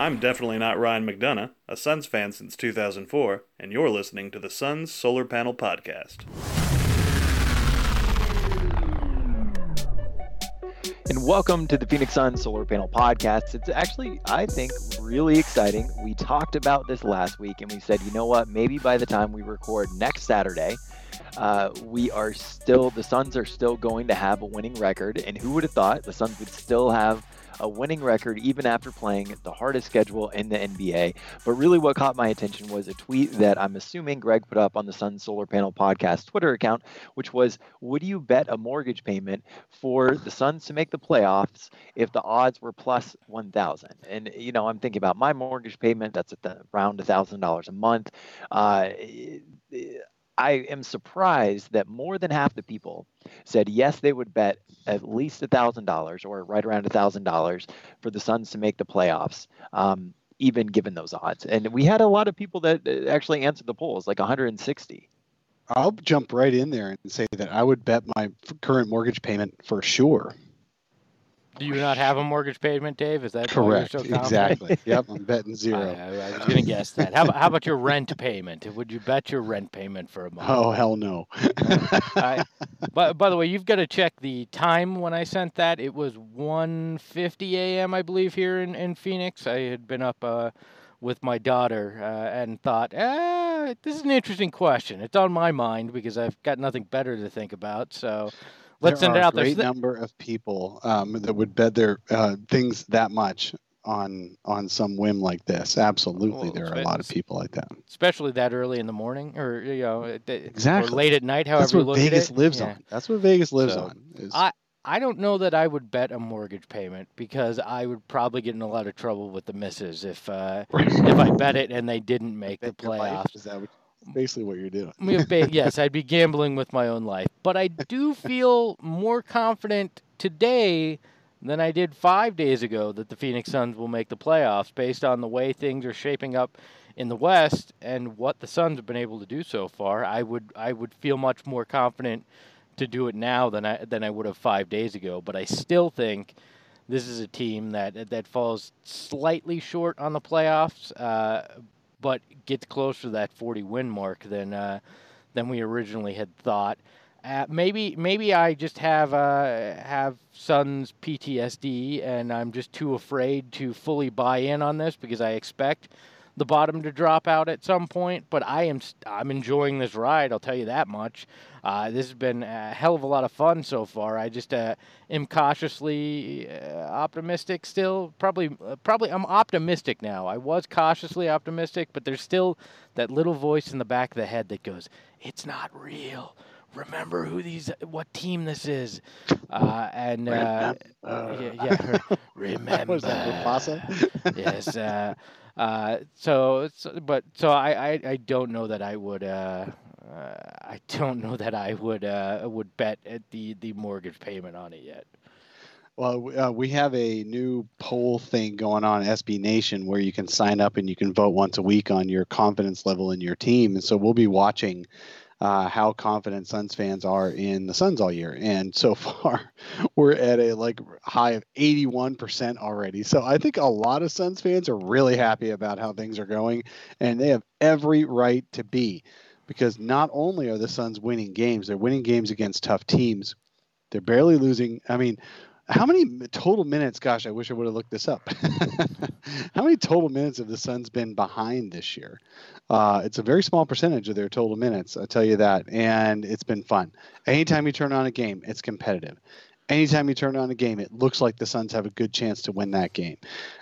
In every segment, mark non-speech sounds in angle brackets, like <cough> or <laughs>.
I'm definitely not Ryan McDonough, a Suns fan since 2004, and you're listening to the Suns Solar Panel Podcast. And welcome to the Phoenix Suns Solar Panel Podcast. It's actually, I think, really exciting. We talked about this last week and we said, you know what, maybe by the time we record next Saturday, uh, we are still, the Suns are still going to have a winning record. And who would have thought the Suns would still have a winning record even after playing the hardest schedule in the NBA. But really, what caught my attention was a tweet that I'm assuming Greg put up on the Sun Solar Panel Podcast Twitter account, which was Would you bet a mortgage payment for the Suns to make the playoffs if the odds were plus 1,000? And, you know, I'm thinking about my mortgage payment, that's at the, around $1,000 a month. Uh, I am surprised that more than half the people said yes, they would bet at least $1,000 or right around $1,000 for the Suns to make the playoffs. Um, even given those odds. And we had a lot of people that actually answered the polls, like 160. I'll jump right in there and say that I would bet my current mortgage payment for sure. Do you not have a mortgage payment, Dave? Is that correct? So exactly. <laughs> yep, I'm betting zero. I, I, was going to guess that. How about, how about your rent payment? Would you bet your rent payment for a month? Oh hell no. <laughs> I, but by the way, you've got to check the time when I sent that. It was 1:50 a.m. I believe here in, in Phoenix. I had been up uh, with my daughter uh, and thought, ah, this is an interesting question. It's on my mind because I've got nothing better to think about. So Let's there send it out there. great number of people um, that would bet their uh, things that much on on some whim like this. Absolutely, well, there are a lot of people like that. Especially that early in the morning, or you know, exactly or late at night. However, that's what Vegas lives yeah. on. That's what Vegas lives so, on. Is... I I don't know that I would bet a mortgage payment because I would probably get in a lot of trouble with the misses if uh, <laughs> if I bet it and they didn't make the playoffs. Is that what basically what you're doing. <laughs> yes, I'd be gambling with my own life. But I do feel more confident today than I did five days ago that the Phoenix Suns will make the playoffs based on the way things are shaping up in the West and what the Suns have been able to do so far. I would I would feel much more confident to do it now than I than I would have five days ago. But I still think this is a team that that falls slightly short on the playoffs. Uh, but gets closer to that 40 win mark than uh, than we originally had thought. Uh, maybe maybe I just have uh, have son's PTSD and I'm just too afraid to fully buy in on this because I expect the bottom to drop out at some point. But I am I'm enjoying this ride. I'll tell you that much. Uh, this has been a hell of a lot of fun so far. I just uh, am cautiously uh, optimistic still. Probably uh, probably I'm optimistic now. I was cautiously optimistic, but there's still that little voice in the back of the head that goes, "It's not real." remember who these what team this is uh, and uh, yeah, yeah <laughs> remember yes uh, uh, so, so, but so I, I, I don't know that I would uh, uh, I don't know that I would uh, would bet at the the mortgage payment on it yet. Well, uh, we have a new poll thing going on SB Nation where you can sign up and you can vote once a week on your confidence level in your team, and so we'll be watching uh, how confident Suns fans are in the Suns all year. And so <laughs> far, we're at a like high of 81% already. So I think a lot of Suns fans are really happy about how things are going, and they have every right to be because not only are the Suns winning games, they're winning games against tough teams. They're barely losing. I mean, how many total minutes? Gosh, I wish I would have looked this up. <laughs> how many total minutes have the Suns been behind this year? Uh, it's a very small percentage of their total minutes, I'll tell you that. And it's been fun. Anytime you turn on a game, it's competitive. Anytime you turn on a game, it looks like the Suns have a good chance to win that game.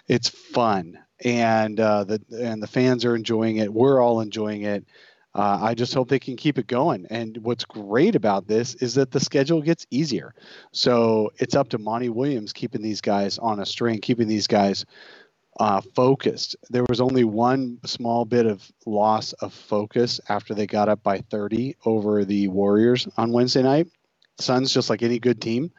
It's fun, and uh, the and the fans are enjoying it. We're all enjoying it uh, I just hope they can keep it going. And what's great about this is that the schedule gets easier. So it's up to Monty Williams keeping these guys on a string, keeping these guys uh, focused. There was only one small bit of loss of focus after they got up by 30 over the Warriors on Wednesday night. Suns, just like any good team,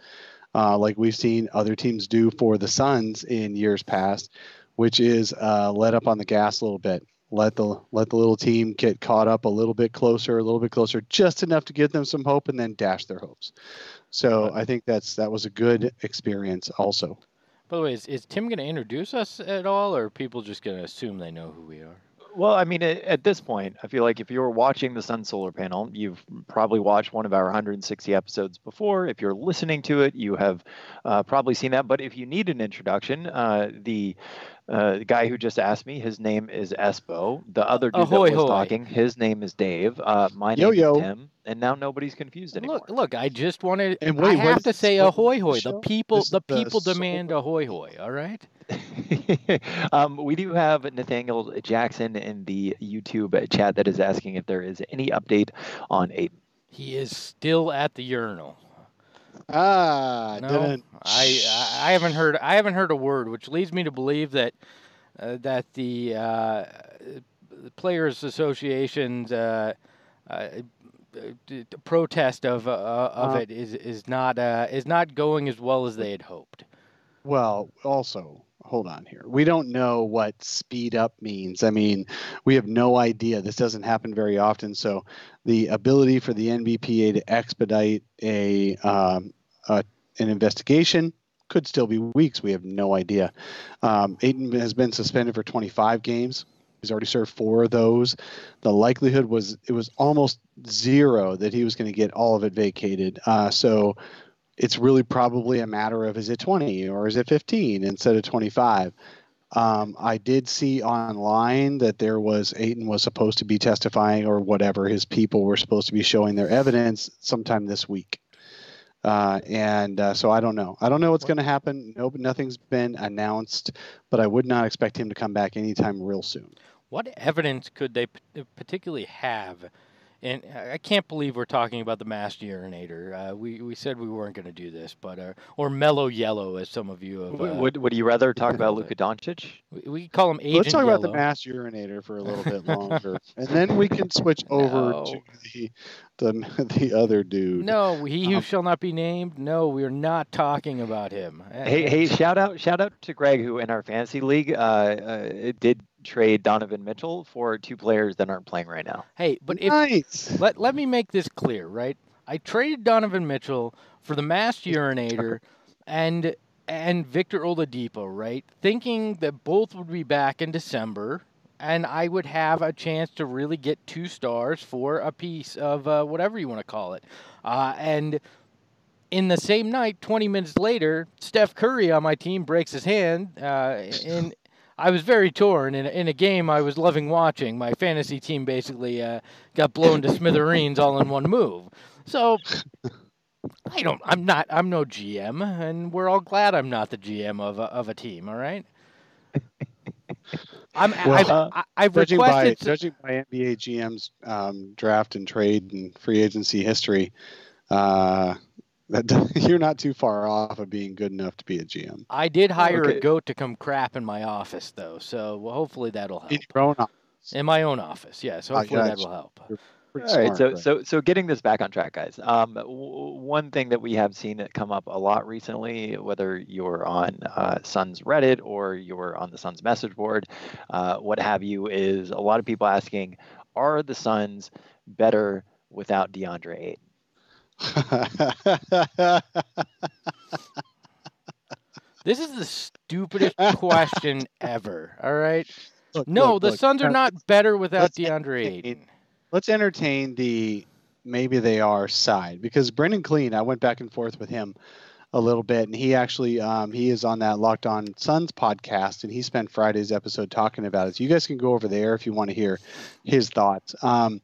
uh, like we've seen other teams do for the Suns in years past, which is uh, let up on the gas a little bit let the let the little team get caught up a little bit closer, a little bit closer, just enough to give them some hope, and then dash their hopes. So I think that's that was a good experience also. By the way, is, is Tim going to introduce us at all, or are people just going to assume they know who we are? Well, I mean, at, at this point, I feel like if you're watching the Sun Solar Panel, you've probably watched one of our 160 episodes before. If you're listening to it, you have uh, probably seen that. But if you need an introduction, uh, the uh, the guy who just asked me, his name is Espo. The other dude Ahoy, that was hoy. talking, his name is Dave. Uh, my Yo, name yo. is Tim, and now nobody's confused anymore. Look, look! I just wanted. And wait, what have is to say ahoy what hoy. The people, the is the people Solar- demand ahoy hoy. All right. <laughs> um, we do have Nathaniel Jackson in the YouTube chat that is asking if there is any update on Ayton. He is still at the urinal. Ah, No, didn't. I, I haven't heard I haven't heard a word, which leads me to believe that uh, that the uh, the players' association's uh, uh, d- d- protest of uh, of Uh, it is is not uh, is not going as well as they had hoped. Well, also, hold on here. We don't know what speed up means. I mean, we have no idea. This doesn't happen very often. So, the ability for the NBPA to expedite a, um, a an investigation could still be weeks. We have no idea. Um, has been suspended for 25 games. He's already served four of those. The likelihood was it was almost zero that he was going to get all of it vacated. Uh, so it's really probably a matter of is it 20 or is it 15 instead of 25. Um, I did see online that there was Ayton was supposed to be testifying or whatever. His people were supposed to be showing their evidence sometime this week. Uh, and uh, so I don't know. I don't know what's going to happen. No, nothing's been announced, but I would not expect him to come back anytime real soon. What evidence could they p- particularly have? And I I can't believe we're talking about the masked urinator. Uh, we we said we weren't going to do this, but uh, or mellow yellow, as some of you have. Uh, would, would you rather talk about <laughs> Luka Doncic? we, we call him Agent Let's talk about the Yellow. mass urinator for a little bit <laughs> longer, and then we can switch over No. to the, the the other dude. No, he who Um, shall not be named. No, we're not talking about him. Uh, Hey, hey! Shout out, shout out to Greg, who in our fantasy league uh, uh, did trade Donovan Mitchell for two players that aren't playing right now. Hey, but if nice. let let me make this clear, right? I traded Donovan Mitchell for the mass urinator and and Victor Oladipo, right? Thinking that both would be back in December and I would have a chance to really get two stars for a piece of uh, whatever you want to call it. Uh, and in the same night, 20 minutes later, Steph Curry on my team breaks his hand. Uh, and I was very torn in a, in a game I was loving watching. My fantasy team basically uh, got blown to smithereens all in one move. So I don't. I'm not. I'm no GM, and we're all glad I'm not the GM of a, of a team. All right. <laughs> I'm. Well, I've, uh, I- I've Judging by requested. judging by NBA GM's um, draft and trade and free agency history, uh, that <laughs> you're not too far off of being good enough to be a GM. I did hire okay. a goat to come crap in my office, though. So well, hopefully that'll help. In your own office. In my own office, yes. I Hopefully that gotcha. will help. Pretty All right, smart, so right? so so getting this back on track, guys. Um, w- one thing that we have seen it come up a lot recently, whether you're on uh, Suns Reddit or you're on the Suns message board, uh, what have you, is a lot of people asking, are the Suns better without DeAndre Ayton? <laughs> This is the stupidest <laughs> question ever. All right. Look, No, look, the look, Suns are not better without let's DeAndre Ayton. let's entertain the maybe they are side because Brendan Clean, I went back and forth with him a little bit, and he actually um, he is on that Locked On Suns podcast, and he spent Friday's episode talking about it. So you guys can go over there if you want to hear his thoughts. Um,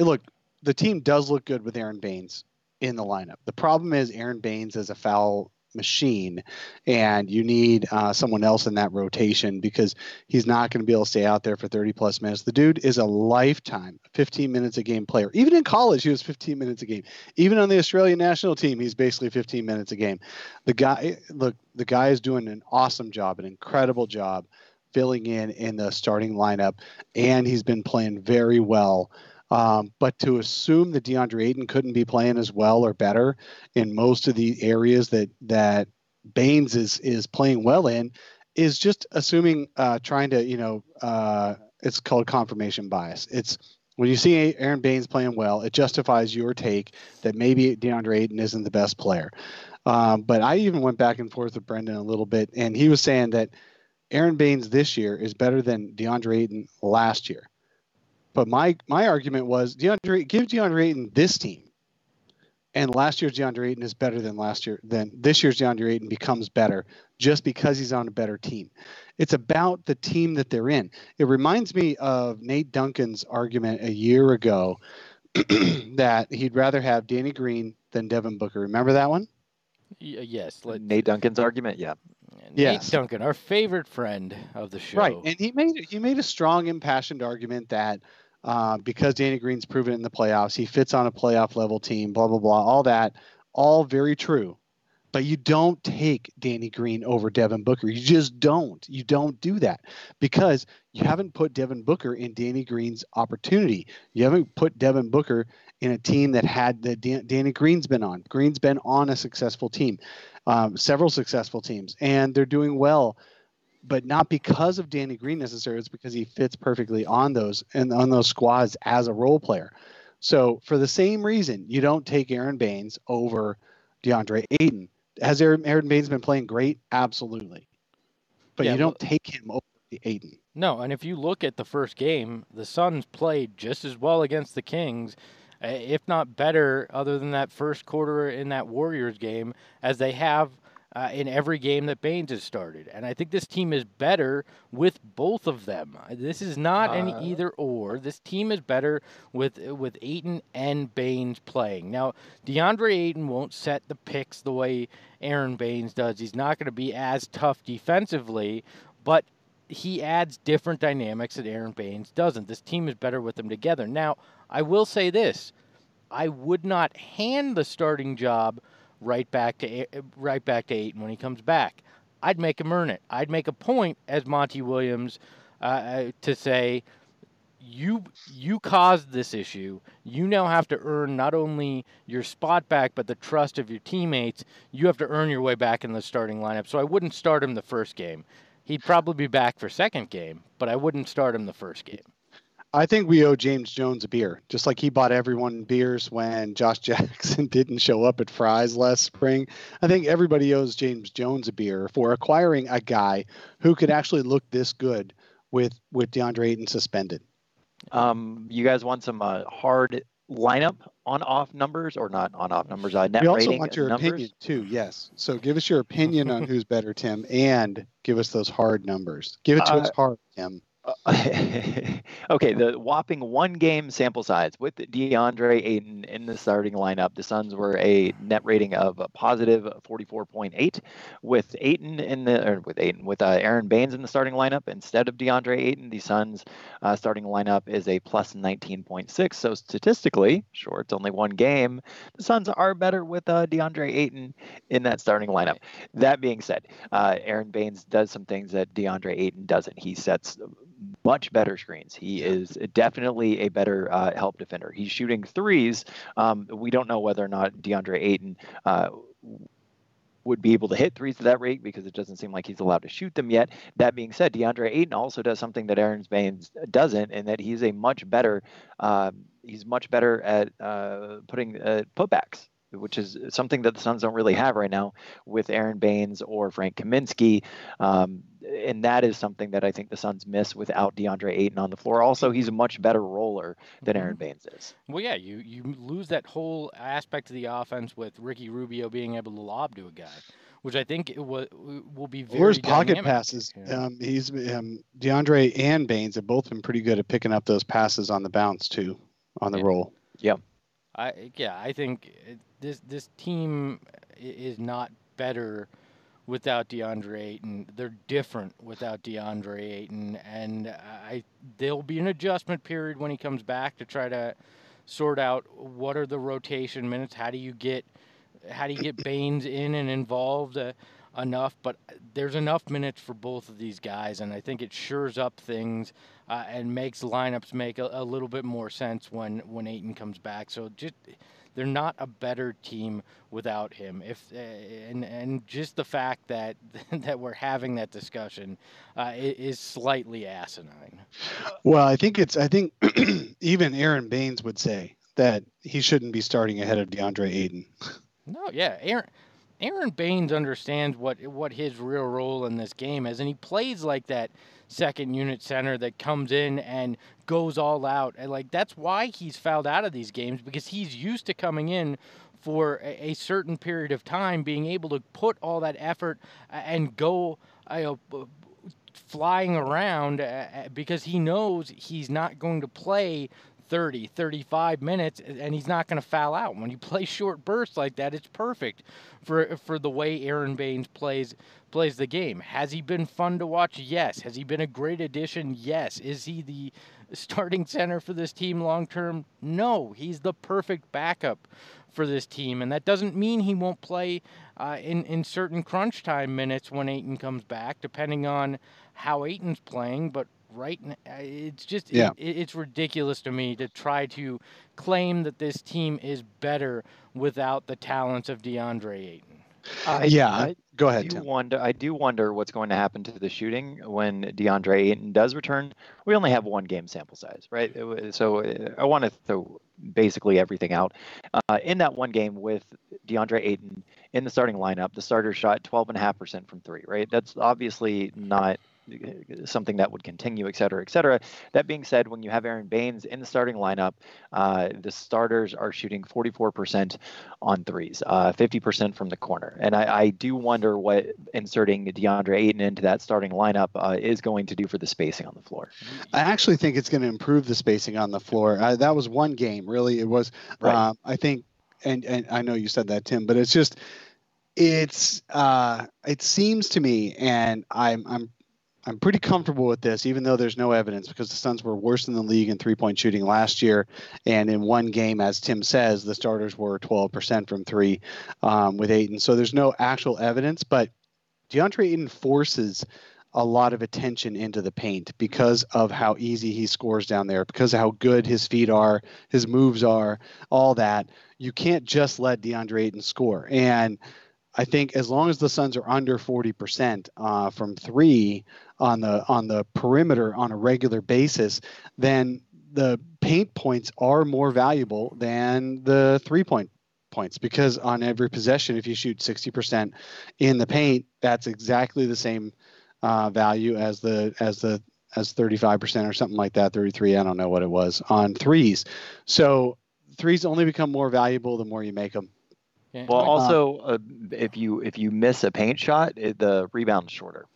look, the team does look good with Aron Baynes in the lineup. The problem is Aron Baynes is a foul machine, and you need uh, someone else in that rotation because he's not going to be able to stay out there for 30 plus minutes. The dude is a lifetime 15 minutes a game player. Even in college, he was 15 minutes a game. Even on the Australian national team, he's basically 15 minutes a game. The guy, look, the guy is doing an awesome job, an incredible job filling in in the starting lineup, and he's been playing very well. Um, but to assume that DeAndre Ayton couldn't be playing as well or better in most of the areas that that Baynes is is playing well in is just assuming uh, trying to you know uh, it's called confirmation bias. It's when you see Aron Baynes playing well, it justifies your take that maybe DeAndre Ayton isn't the best player. Um, but I even went back and forth with Brendan a little bit, and he was saying that Aron Baynes this year is better than DeAndre Ayton last year. But my my argument was DeAndre give DeAndre Ayton this team, and last year's DeAndre Ayton is better than last year. Then this year's DeAndre Ayton becomes better just because he's on a better team. It's about the team that they're in. It reminds me of Nate Duncan's argument a year ago <clears throat> that he'd rather have Danny Green than Devin Booker. Remember that one? Y- uh, yes. Nate Duncan's argument, yeah. Nate Yes. Duncan, our favorite friend of the show. Right, and he made he made a strong, impassioned argument that uh, because Danny Green's proven it in the playoffs, he fits on a playoff level team. Blah blah blah. All that, all very true. But you don't take Danny Green over Devin Booker. You just don't. You don't do that because you haven't put Devin Booker in Danny Green's opportunity. You haven't put Devin Booker in a team that had the Dan- Danny Green's been on. Green's been on a successful team, um, several successful teams, and they're doing well but not because of Danny Green necessarily. It's because he fits perfectly on those and on those squads as a role player. So for the same reason, you don't take Aron Baynes over DeAndre Ayton. Has Aron, Aron Baynes been playing great? Absolutely. But Yeah, you don't take him over Ayton. No, and if you look at the first game, the Suns played just as well against the Kings, if not better, other than that first quarter in that Warriors game, as they have uh, in every game that Baynes has started. And I think this team is better with both of them. This is not Uh, an either or. This team is better with with Ayton and Baynes playing. Now, DeAndre Ayton won't set the picks the way Aron Baynes does. He's not going to be as tough defensively, but he adds different dynamics that Aron Baynes doesn't. This team is better with them together. Now, I will say this: I would not hand the starting job right back to right back to Ayton when he comes back. I'd make him earn it. I'd make a point as Monty Williams uh, uh, to say, you you caused this issue. You now have to earn not only your spot back, but the trust of your teammates. You have to earn your way back in the starting lineup. So I wouldn't start him the first game. He'd probably be back for second game, but I wouldn't start him the first game. I think we owe James Jones a beer, just like he bought everyone beers when Josh <laughs> Jackson didn't show up at Fry's last spring. I think everybody owes James Jones a beer for acquiring a guy who could actually look this good with with DeAndre Ayton suspended. Um, you guys want some uh, hard lineup on off numbers or not on off numbers? Uh, net we also want your numbers? opinion too. Yes. So give us your opinion on <laughs> who's better, Tim, and give us those hard numbers. Give it to us Uh, hard, Tim. <laughs> okay, the whopping one game sample size with DeAndre Ayton in the starting lineup. The Suns were a net rating of a positive 44.8 with Ayton in the or with Ayton with uh, Aron Baynes in the starting lineup instead of DeAndre Ayton. The Suns uh, starting lineup is a plus 19.6. So statistically, sure, it's only one game. The Suns are better with uh, DeAndre Ayton in that starting lineup. That being said, uh, Aron Baynes does some things that DeAndre Ayton doesn't. He sets much better screens. He is definitely a better uh, help defender. He's shooting threes. Um, we don't know whether or not DeAndre Ayton uh, would be able to hit threes at that rate because it doesn't seem like he's allowed to shoot them yet. That being said, DeAndre Ayton also does something that Aron Baynes doesn't, and that he's a much better. Uh, he's much better at uh, putting uh, putbacks which is something that the Suns don't really have right now with Aron Baynes or Frank Kaminsky. Um, and that is something that I think the Suns miss without DeAndre Ayton on the floor. Also, he's a much better roller than Aron Baynes is. Well, yeah, you you lose that whole aspect of the offense with Ricky Rubio being able to lob to a guy, which I think it will will be very. Where's pocket dynamic. passes? Yeah. Um, he's um, DeAndre and Baynes have both been pretty good at picking up those passes on the bounce too, on the Yeah. roll. I yeah, I think it- this this team is not better without DeAndre Ayton. They're different without DeAndre Ayton, and I there'll be an adjustment period when he comes back to try to sort out what are the rotation minutes. How do you get how do you get Baynes in and involved uh, enough? But there's enough minutes for both of these guys, and I think it shores up things uh, and makes lineups make a, a little bit more sense when when Ayton comes back. So just they're not a better team without him. If uh, and and just the fact that <laughs> that we're having that discussion uh, is slightly asinine. Well, I think it's. I think <clears throat> even Aron Baynes would say that he shouldn't be starting ahead of DeAndre Ayton. <laughs> No, yeah, Aaron. Aron Baynes understands what what his real role in this game is, and he plays like that second unit center that comes in and goes all out. And like that's why he's fouled out of these games because he's used to coming in for a, certain period of time, being able to put all that effort and go. Uh, flying around uh, because he knows he's not going to play 30, 35 minutes, and he's not going to foul out. When you <laughs> play short bursts like that, it's perfect for for the way Aron Baynes plays plays the game. Has he been fun to watch? Yes. Has he been a great addition? Yes. Is he the starting center for this team long term? No. He's the perfect backup for this team, and that doesn't mean he won't play uh, in in certain crunch time minutes when Ayton comes back, depending on how Ayton's playing. But right now, uh, it's just yeah. It, it's ridiculous to me to try to claim that this team is better without the talents of DeAndre Ayton. Uh, yeah, I, go ahead. I do, wonder, I do wonder what's going to happen to the shooting when DeAndre Ayton does return. We only have one game sample size, right? So uh, I want to throw basically everything out. Uh, in that one game with DeAndre Ayton in the starting lineup, the starter shot 12.5% from three, right? That's obviously not something that would continue, et cetera, et cetera. That being said, when you have Aron Baynes in the starting lineup, uh, the starters are shooting 44% on threes, uh, 50% from the corner. And I, I, do wonder what inserting DeAndre Ayton into that starting lineup uh, is going to do for the spacing on the floor. I actually think it's going to improve the spacing on the floor. That was one game, really. It was, right. Um, I think, and, and I know you said that, Tim, but it's just, it's uh, it seems to me, and I'm I'm I'm pretty comfortable with this, even though there's no evidence, because the Suns were worse than the league in three point shooting last year. And in one game, as Tim says, the starters were 12% from three um, with Ayton. So there's no actual evidence, but DeAndre Ayton forces a lot of attention into the paint because of how easy he scores down there, because of how good his feet are, his moves are, all that. You can't just let DeAndre Ayton score. And I think as long as the Suns are under 40% uh, from three on the on the perimeter on a regular basis, then the paint points are more valuable than the three point points because on every possession, if you shoot 60% in the paint, that's exactly the same uh, value as the as the as 35% or something like that 33 i don't know what it was on threes. So threes only become more valuable the more you make them yeah. Well, also, uh, if you if you miss a paint shot, it, the rebound's shorter.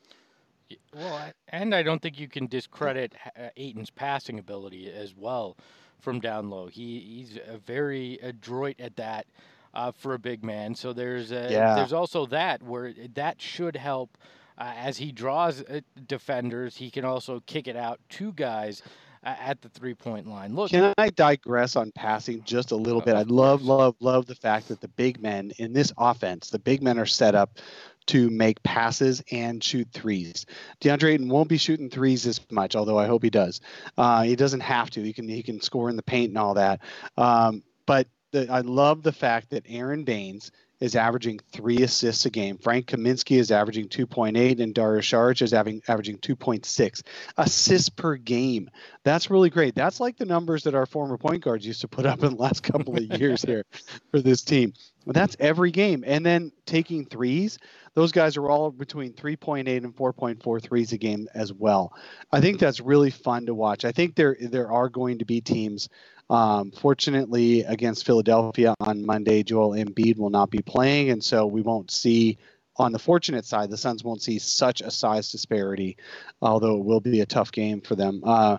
Well, and I don't think you can discredit Ayton's passing ability as well from down low. He he's very adroit at that uh, for a big man. So there's a, yeah. there's also that where that should help uh, as he draws uh, defenders. He can also kick it out to guys at the three point line. Look, can I digress on passing just a little bit? I love, love, love the fact that the big men in this offense, the big men are set up to make passes and shoot threes. DeAndre Ayton won't be shooting threes as much, although I hope he does. Uh, he doesn't have to. He can he can score in the paint and all that. Um, but the, I love the fact that Aron Baynes is averaging three assists a game. Frank Kaminsky is averaging 2.8, and Dario Saric is having, averaging 2.6 assists per game. That's really great. That's like the numbers that our former point guards used to put up in the last couple of <laughs> years here for this team. That's every game. And then taking threes, those guys are all between 3.8 and 4.4 threes a game as well. I think that's really fun to watch. I think there there are going to be teams um, fortunately, against Philadelphia on Monday, Joel Embiid will not be playing, and so we won't see. On the fortunate side, the Suns won't see such a size disparity, although it will be a tough game for them. Uh,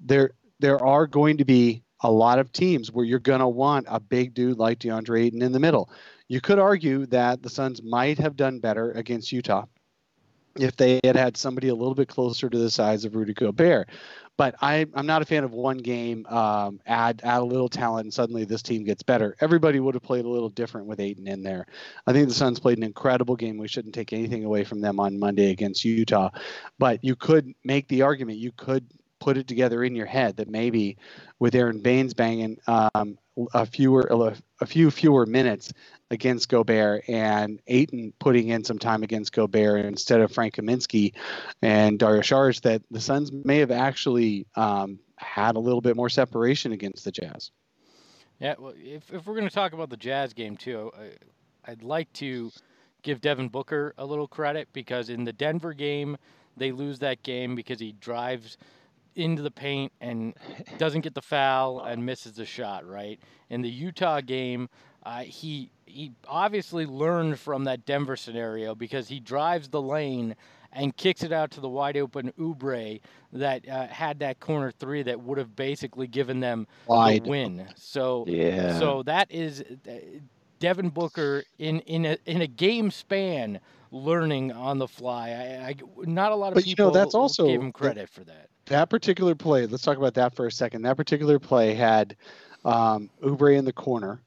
there, there are going to be a lot of teams where you're going to want a big dude like DeAndre Ayton in the middle. You could argue that the Suns might have done better against Utah if they had had somebody a little bit closer to the size of Rudy Gobert. But I, I'm not a fan of one game. Um, add add a little talent, and suddenly this team gets better. Everybody would have played a little different with Ayton in there. I think the Suns played an incredible game. We shouldn't take anything away from them on Monday against Utah. But you could make the argument. You could put it together in your head that maybe with Aron Baynes banging um, a fewer a few fewer minutes against Gobert and Ayton putting in some time against Gobert instead of Frank Kaminsky and Dario Saric that the Suns may have actually um, had a little bit more separation against the Jazz. Yeah, well, if, if we're going to talk about the Jazz game too, I, I'd like to give Devin Booker a little credit because in the Denver game, they lose that game because he drives into the paint and doesn't get the foul and misses the shot. Right in the Utah game, uh, he he obviously learned from that Denver scenario because he drives the lane and kicks it out to the wide open Oubre that uh, had that corner three that would have basically given them Wide. the win. So Yeah. so that is uh, Devin Booker in in a in a game span learning on the fly. I, I not a lot of But, you know, people that's also- gave him credit for that. That particular play, let's talk about that for a second. That particular play had um, in the corner,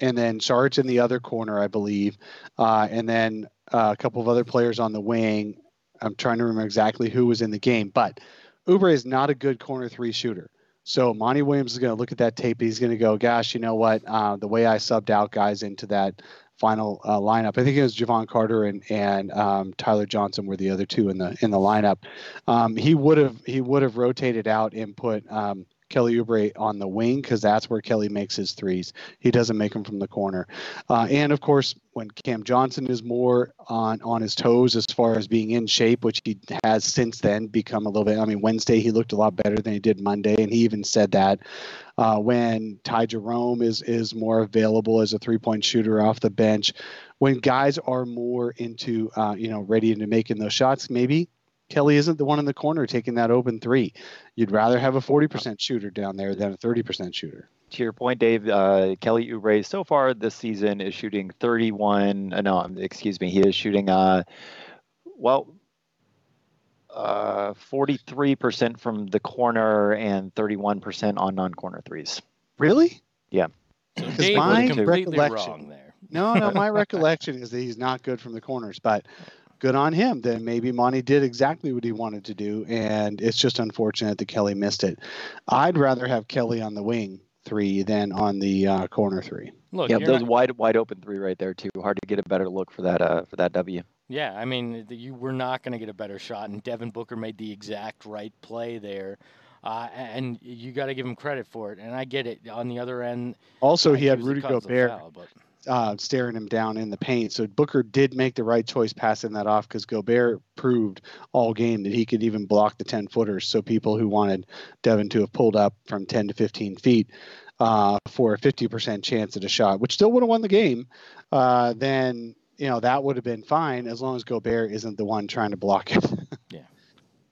and then Sarge in the other corner, I believe, uh, and then uh, a couple of other players on the wing. I'm trying to remember exactly who was in the game, but Oubre is not a good corner three shooter. So Monty Williams is going to look at that tape. He's going to go, "Gosh, you know what? Uh, the way I subbed out guys into that final uh, lineup, I think it was Jevon Carter and and um, Tyler Johnson were the other two in the in the lineup. Um, he would have he would have rotated out and put um, Kelly Oubre on the wing because that's where Kelly makes his threes. He doesn't make them from the corner. Uh, and of course, when Cam Johnson is more on on his toes as far as being in shape, which he has since then become a little bit. I mean, Wednesday he looked a lot better than he did Monday, and he even said that. Uh, when Ty Jerome is is more available as a three point shooter off the bench, when guys are more into uh, you know ready to making those shots, maybe Kelly isn't the one in the corner taking that open three. You'd rather have a 40% shooter down there than a 30% shooter. to your point, Dave, uh, Kelly Oubre so far this season is shooting 31. Uh, no, um, excuse me, he is shooting uh, well, uh, 43% from the corner and 31% on non-corner threes. Really? So 'Cause Dave my was completely recollection- wrong there. No, no. My <laughs> recollection is that he's not good from the corners, but good on him. Then maybe Monty did exactly what he wanted to do, and it's just unfortunate that Kelly missed it. I'd rather have Kelly on the wing three than on the uh, corner three. Look, yeah, those not- wide wide open three right there too. Hard to get a better look for that uh, for that W. Yeah, I mean, th- you were not going to get a better shot, and Devin Booker made the exact right play there, uh, and you got to give him credit for it. And I get it. On the other end, Also, I he had choose to Rudy Gobert foul, but uh, staring him down in the paint. So Booker did make the right choice passing that off because Gobert proved all game that he could even block the 10 footers. So people who wanted Devin to have pulled up from 10 to 15 feet uh, for a 50% chance at a shot, which still would have won the game, uh, then you know that would have been fine as long as Gobert isn't the one trying to block it. <laughs>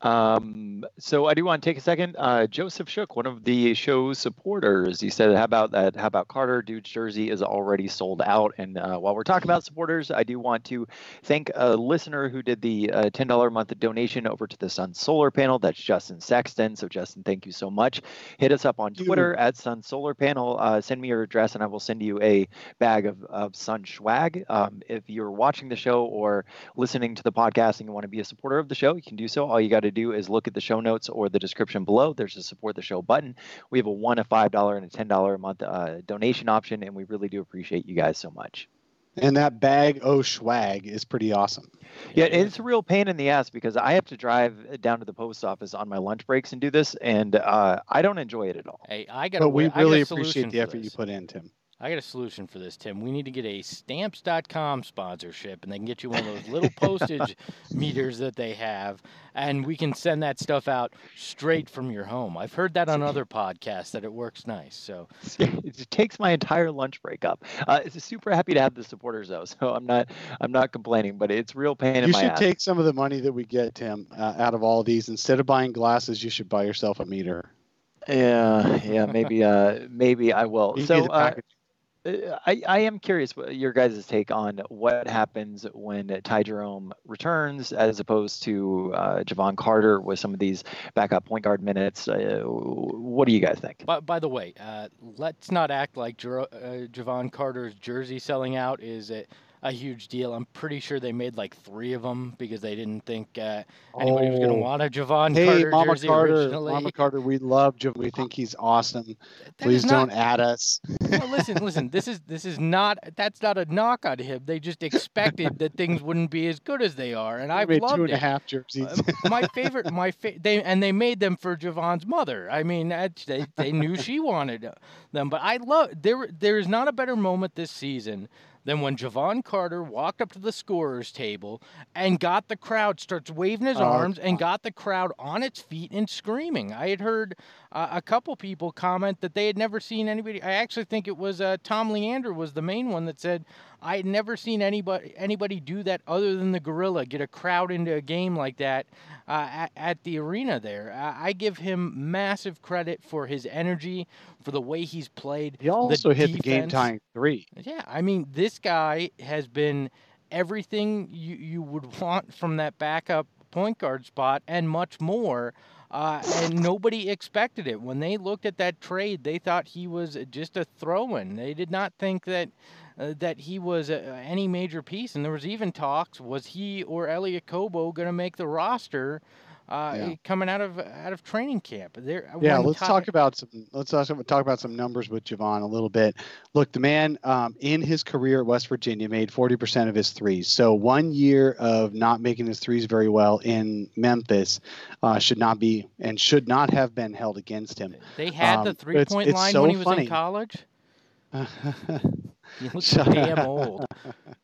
Um, so I do want to take a second. Uh, Joseph Shook, one of the show's supporters, he said, "How about that? How about Carter? Dude's jersey is already sold out." And uh, while we're talking about supporters, I do want to thank a listener who did the uh, ten dollar a month donation over to the Sun Solar Panel. That's Justin Sexton. So Justin, thank you so much. Hit us up on. Twitter at Sun Solar Panel. Uh, send me your address, and I will send you a bag of, of Sun swag. Um, if you're watching the show or listening to the podcast and you want to be a supporter of the show, you can do so. All you got to do is look at the show notes or the description below. There's a support the show button. We have a one, a five dollar, and a ten dollar a month uh, donation option, and we really do appreciate you guys so much. and that bag oh swag is pretty awesome. Yeah, it's a real pain in the ass because I have to drive down to the post office on my lunch breaks and do this, and uh, I don't enjoy it at all. Hey, I got. But we really appreciate the effort you put in, Tim. I got a solution for this, Tim. We need to get a stamps.com sponsorship and they can get you one of those little postage <laughs> meters that they have and we can send that stuff out straight from your home. I've heard that on other podcasts that it works nice. So, <laughs> it takes my entire lunch break up. Uh, it's super happy to have the supporters though, so I'm not I'm not complaining, but it's real pain in You should ass. take some of the money that we get, Tim, uh, out of all these. Instead of buying glasses, you should buy yourself a meter. yeah, yeah, maybe uh maybe I will. You So the package. Uh, I, I am curious your guys' take on what happens when Ty Jerome returns as opposed to uh, Jevon Carter with some of these backup point guard minutes. Uh, what do you guys think? but by the way, uh, let's not act like Jer- uh, Jevon Carter's jersey selling out is a, a huge deal. I'm pretty sure they made like three of them because they didn't think uh, anybody was going to Oh. want a Jevon Hey, Carter Mama jersey Carter, originally. Mama Carter, we love Jevon. We think he's awesome. That Please not- don't add us. <laughs> well, listen, listen. This is this is not. That's not a knock on him. They just expected that things wouldn't be as good as they are, and I've made loved two and a half jerseys. Uh, my <laughs> favorite, my fa- they and they made them for Jevon's mother. I mean, they they knew she wanted uh, them, but I love there. There is not a better moment this season than when Jevon Carter walked up to the scorer's table and got the crowd, starts waving his Oh, arms, and got the crowd on its feet and screaming. I had heard uh, a couple people comment that they had never seen anybody. I actually think it was uh, Tom Leander was the main one that said I had never seen anybody anybody do that other than the gorilla get a crowd into a game like that uh, at, at the arena there. I, I give him massive credit for his energy, for the way he's played. He also hit the game defense. tying three. Yeah, I mean, this guy has been everything you, you would want from that backup point guard spot and much more. Uh, and nobody expected it. When they looked at that trade, they thought he was just a throw-in. They did not think that uh, that he was uh, any major piece. And there was even talks: was he or Elie Okobo going to make the roster? Uh, Yeah. coming out of out of training camp, there. Yeah, let's Ty- talk about some. Let's also talk about some numbers with Jevon a little bit. Look, the man um, in his career at West Virginia made 40% of his threes. So one year of not making his threes very well in Memphis uh, should not be and should not have been held against him. They had the Um, but it's- three-point it's line so when he was funny. in college. He looks Shut damn old.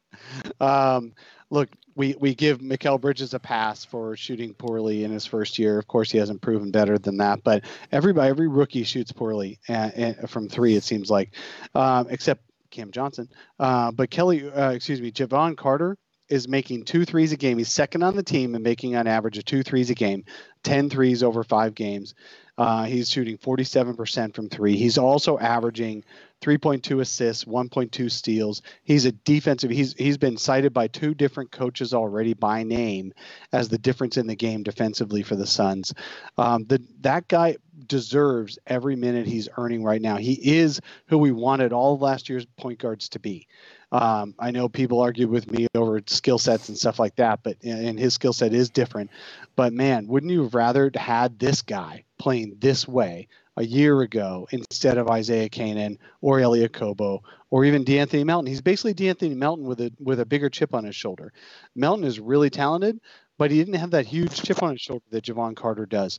<laughs> um, look, we we give Mikal Bridges a pass for shooting poorly in his first year. Of course, he hasn't proven better than that, but everybody, every rookie shoots poorly uh, uh, from three. It seems like, um, except Cam Johnson. Uh, but Kelly, uh, excuse me, Jevon Carter is making two threes a game. He's second on the team and making on average of two threes a game, 10 threes over five games. Uh, he's shooting 47% from three. He's also averaging 3.2 assists, 1.2 steals. He's a defensive. He's he's been cited by two different coaches already by name as the difference in the game defensively for the Suns. Um, the that guy deserves every minute he's earning right now. He is who we wanted all last year's point guards to be. Um, I know people argue with me over skill sets and stuff like that, but and his skill set is different. But man, wouldn't you have rather had this guy playing this way a year ago instead of Isaiah Canaan or Elie Okobo or even De'Anthony Melton? He's basically De'Anthony Melton with a with a bigger chip on his shoulder. Melton is really talented, but he didn't have that huge chip on his shoulder that Jevon Carter does.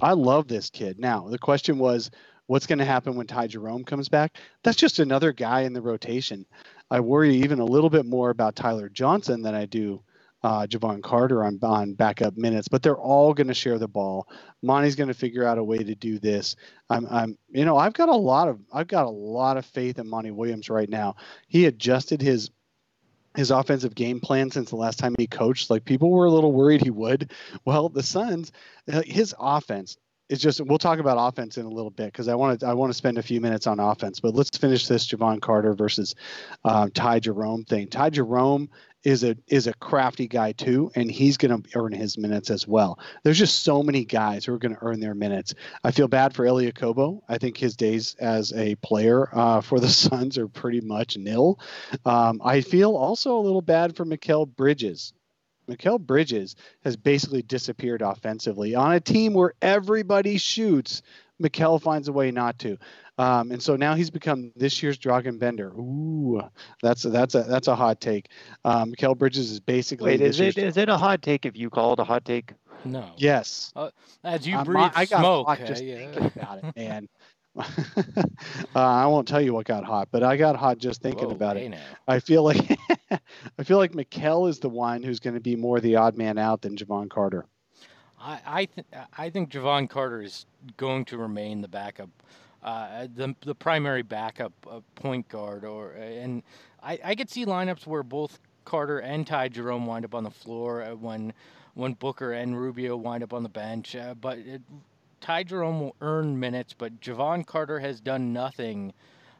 I love this kid. Now the question was, what's going to happen when Ty Jerome comes back? That's just another guy in the rotation. I worry even a little bit more about Tyler Johnson than I do uh, Jevon Carter on on backup minutes. But they're all going to share the ball. Monty's going to figure out a way to do this. I'm, I'm, you know, I've got a lot of, I've got a lot of faith in Monty Williams right now. He adjusted his his offensive game plan since the last time he coached. Like people were a little worried he would. Well, the Suns, uh, his offense is just. We'll talk about offense in a little bit because I want to. I want to spend a few minutes on offense. But let's finish this Jevon Carter versus um, Ty Jerome thing. Ty Jerome is a is a crafty guy too, and he's going to earn his minutes as well. There's just so many guys who are going to earn their minutes. I feel bad for Elie Okobo. I think his days as a player uh, for the <laughs> Suns are pretty much nil. Um, I feel also a little bad for Mikal Bridges. Mikal Bridges has basically disappeared offensively on a team where everybody shoots. Mikael finds a way not to, um, and so now he's become this year's Dragan Bender. Ooh, that's a, that's a that's a hot take. Um, Mikal Bridges is basically Wait, this is it year's- is it a hot take if you call it a hot take? No. Yes, As you I'm- breathe I got smoke. hot uh, just yeah. thinking about it, man. <laughs> uh, I won't tell you what got hot, but I got hot just thinking Whoa, about hey it. now. I feel like <laughs> I feel like Mikal is the one who's going to be more the odd man out than Jevon Carter. I I, th- I think Jevon Carter is going to remain the backup, uh, the the primary backup uh, point guard, or and I, I could see lineups where both Carter and Ty Jerome wind up on the floor uh, when when Booker and Rubio wind up on the bench, uh, but it, Ty Jerome will earn minutes, but Jevon Carter has done nothing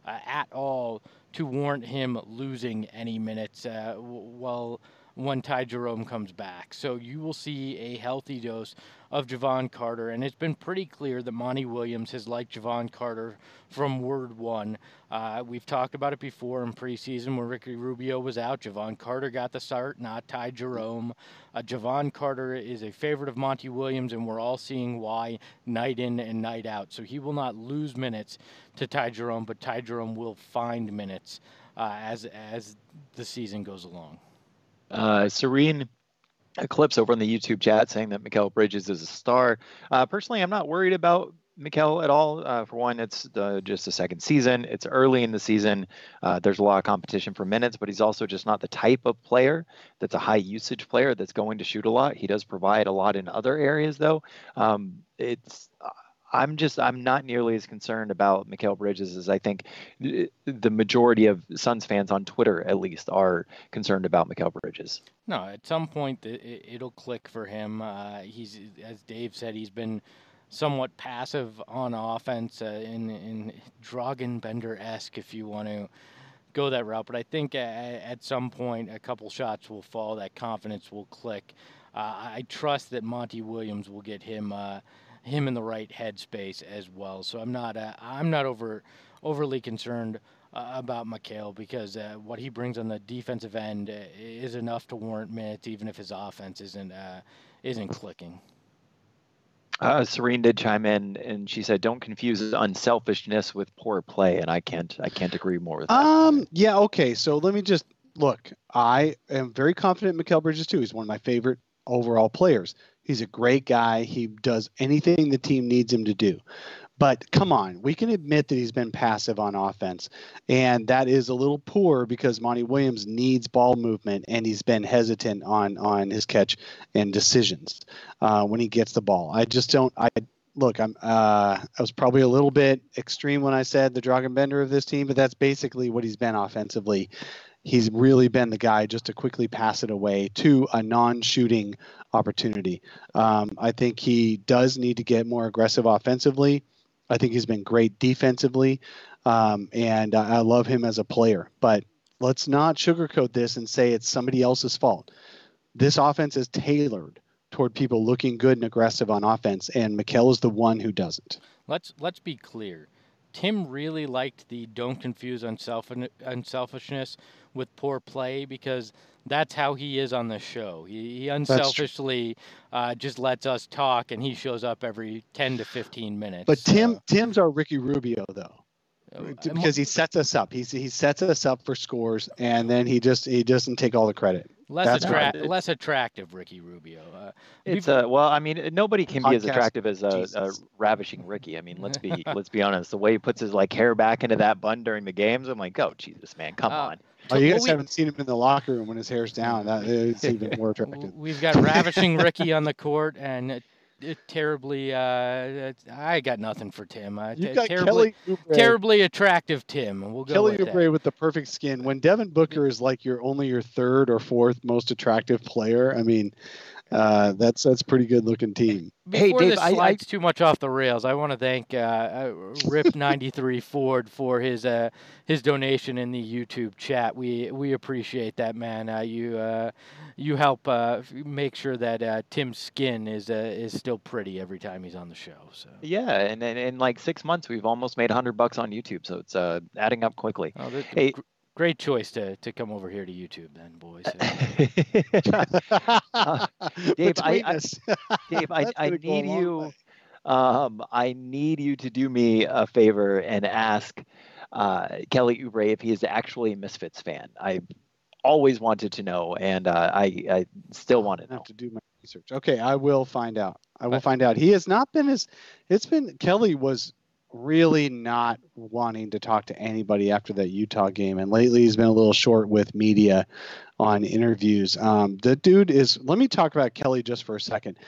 uh, at all to warrant him losing any minutes. Uh, w- well when Ty Jerome comes back. So you will see a healthy dose of Jevon Carter, and it's been pretty clear that Monty Williams has liked Jevon Carter from word one. Uh, we've talked about it before in preseason when Ricky Rubio was out. Jevon Carter got the start, not Ty Jerome. Uh, Jevon Carter is a favorite of Monty Williams, and we're all seeing why night in and night out. So he will not lose minutes to Ty Jerome, but Ty Jerome will find minutes uh, as as the season goes along. Uh, Serene Eclipse over on the YouTube chat saying that Mikal Bridges is a star. Uh, personally, I'm not worried about Mikal at all. Uh, for one, it's uh, just a second season. It's early in the season. Uh, there's a lot of competition for minutes, but he's also just not the type of player that's a high usage player that's going to shoot a lot. He does provide a lot in other areas, though. Um, it's I'm just I'm not nearly as concerned about Mikal Bridges as I think the majority of Suns fans on Twitter, at least, are concerned about Mikal Bridges. No, at some point it, will click for him. Uh, he's as Dave said, he's been somewhat passive on offense uh, in in Dragan Bender esque, if you want to go that route. But I think at, at, some point a couple shots will fall, that confidence will click. Uh, I trust that Monty Williams will get him uh, him in the right headspace as well. So I'm not uh, I'm not over overly concerned uh, about Mikal because uh, what he brings on the defensive end uh, is enough to warrant minutes, even if his offense isn't uh, isn't clicking. Uh, Serene did chime in, and she said, "Don't confuse unselfishness with poor play," and I can't, I can't agree more with that. Um, yeah, okay. So let me just look. I am very confident in Mikal Bridges too. He's one of my favorite overall players. He's a great guy. He does anything the team needs him to do. But come on, we can admit that he's been passive on offense. And that is a little poor because Monty Williams needs ball movement and he's been hesitant on on his catch and decisions uh, when he gets the ball. I just don't I look, I'm uh, I was probably a little bit extreme when I said the Dragan Bender of this team, but that's basically what he's been offensively he's really been the guy just to quickly pass it away to a non-shooting opportunity. Um, I think he does need to get more aggressive offensively. I think he's been great defensively, um, and I love him as a player. But let's not sugarcoat this and say it's somebody else's fault. This offense is tailored toward people looking good and aggressive on offense, and Mikal is the one who doesn't. Let's let's be clear. Tim really liked the don't confuse unself- unselfishness with poor play because that's how he is on the show. He, he unselfishly uh, just lets us talk, and he shows up every ten to fifteen minutes. But Tim, so. Tim's our Ricky Rubio though, oh, because he sets us up. He's he sets us up for scores, and then he just he doesn't take all the credit. Less, attra- less attractive, Ricky Rubio. Uh, it's a uh, well, I mean, nobody can be as attractive as a, a, ravishing Ricky. I mean, let's be <laughs> let's be honest. The way he puts his like hair back into that bun during the games, I'm like, oh Jesus, man, come uh, on. Oh, you guys well, we, haven't seen him in the locker room when his hair's down. That is even more <laughs> attractive. We've got ravishing Ricky on the court and terribly. Uh, I got nothing for Tim. Uh, you got terribly, Kelly terribly attractive Tim. We'll go Kelly with Oubre that. with the perfect skin. When Devin Booker is like your only your third or fourth most attractive player, I mean, uh, that's that's pretty good looking team. Before hey, Dave, this slides I, I... too much off the rails, I want to thank uh, uh Rip ninety three <laughs> Ford for his uh, his donation in the YouTube chat. We we appreciate that, man. Uh, you uh, you help uh, make sure that Tim's skin is is still pretty every time he's on the show. So yeah, and, and in like six months, we've almost made hundred bucks on YouTube, so it's adding up quickly. Oh, hey, great choice to, to come over here to YouTube, then, boys. <laughs> uh, <laughs> Dave, I, I, <laughs> Dave, I, I need you. Um, I need you to do me a favor and ask uh, Kelly Oubre if he is actually a Misfits fan. I always wanted to know, and uh, I, I still want to know. have to do my research. Okay, I will find out. I will find out. He has not been as. It's been Kelly was really not wanting to talk to anybody after that Utah game. And lately, he's been a little short with media on interviews. Um, the dude is, let me talk about Kelly just for a second.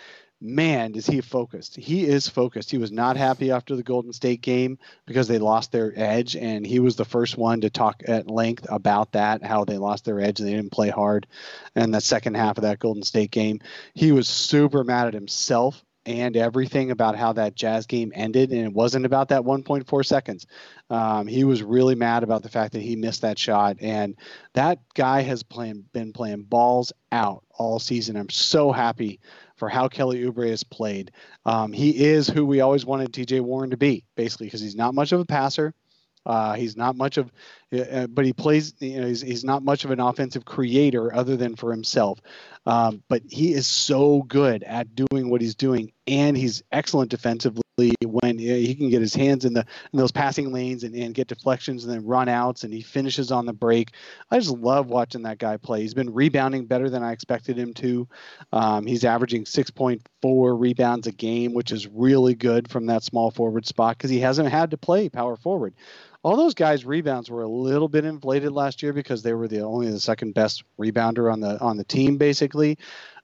Man, is he focused? He is focused. He was not happy after the Golden State game because they lost their edge, and he was the first one to talk at length about that, how they lost their edge and they didn't play hard. And the second half of that Golden State game, he was super mad at himself and everything about how that Jazz game ended, and it wasn't about that 1.4 seconds. Um, he was really mad about the fact that he missed that shot, and that guy has playing, been playing balls out all season. I'm so happy for how Kelly Oubre has played. Um, he is who we always wanted TJ Warren to be, basically, because he's not much of a passer. Uh, he's not much of uh, but he plays. You know, he's, he's not much of an offensive creator other than for himself. Um, but he is so good at doing what he's doing, and he's excellent defensively when he can get his hands in the in those passing lanes and, and get deflections and then run outs, and he finishes on the break. I just love watching that guy play. He's been rebounding better than I expected him to. Um, he's averaging 6.4 rebounds a game, which is really good from that small forward spot because he hasn't had to play power forward all those guys' rebounds were a little bit inflated last year because they were the only the second best rebounder on the on the team basically.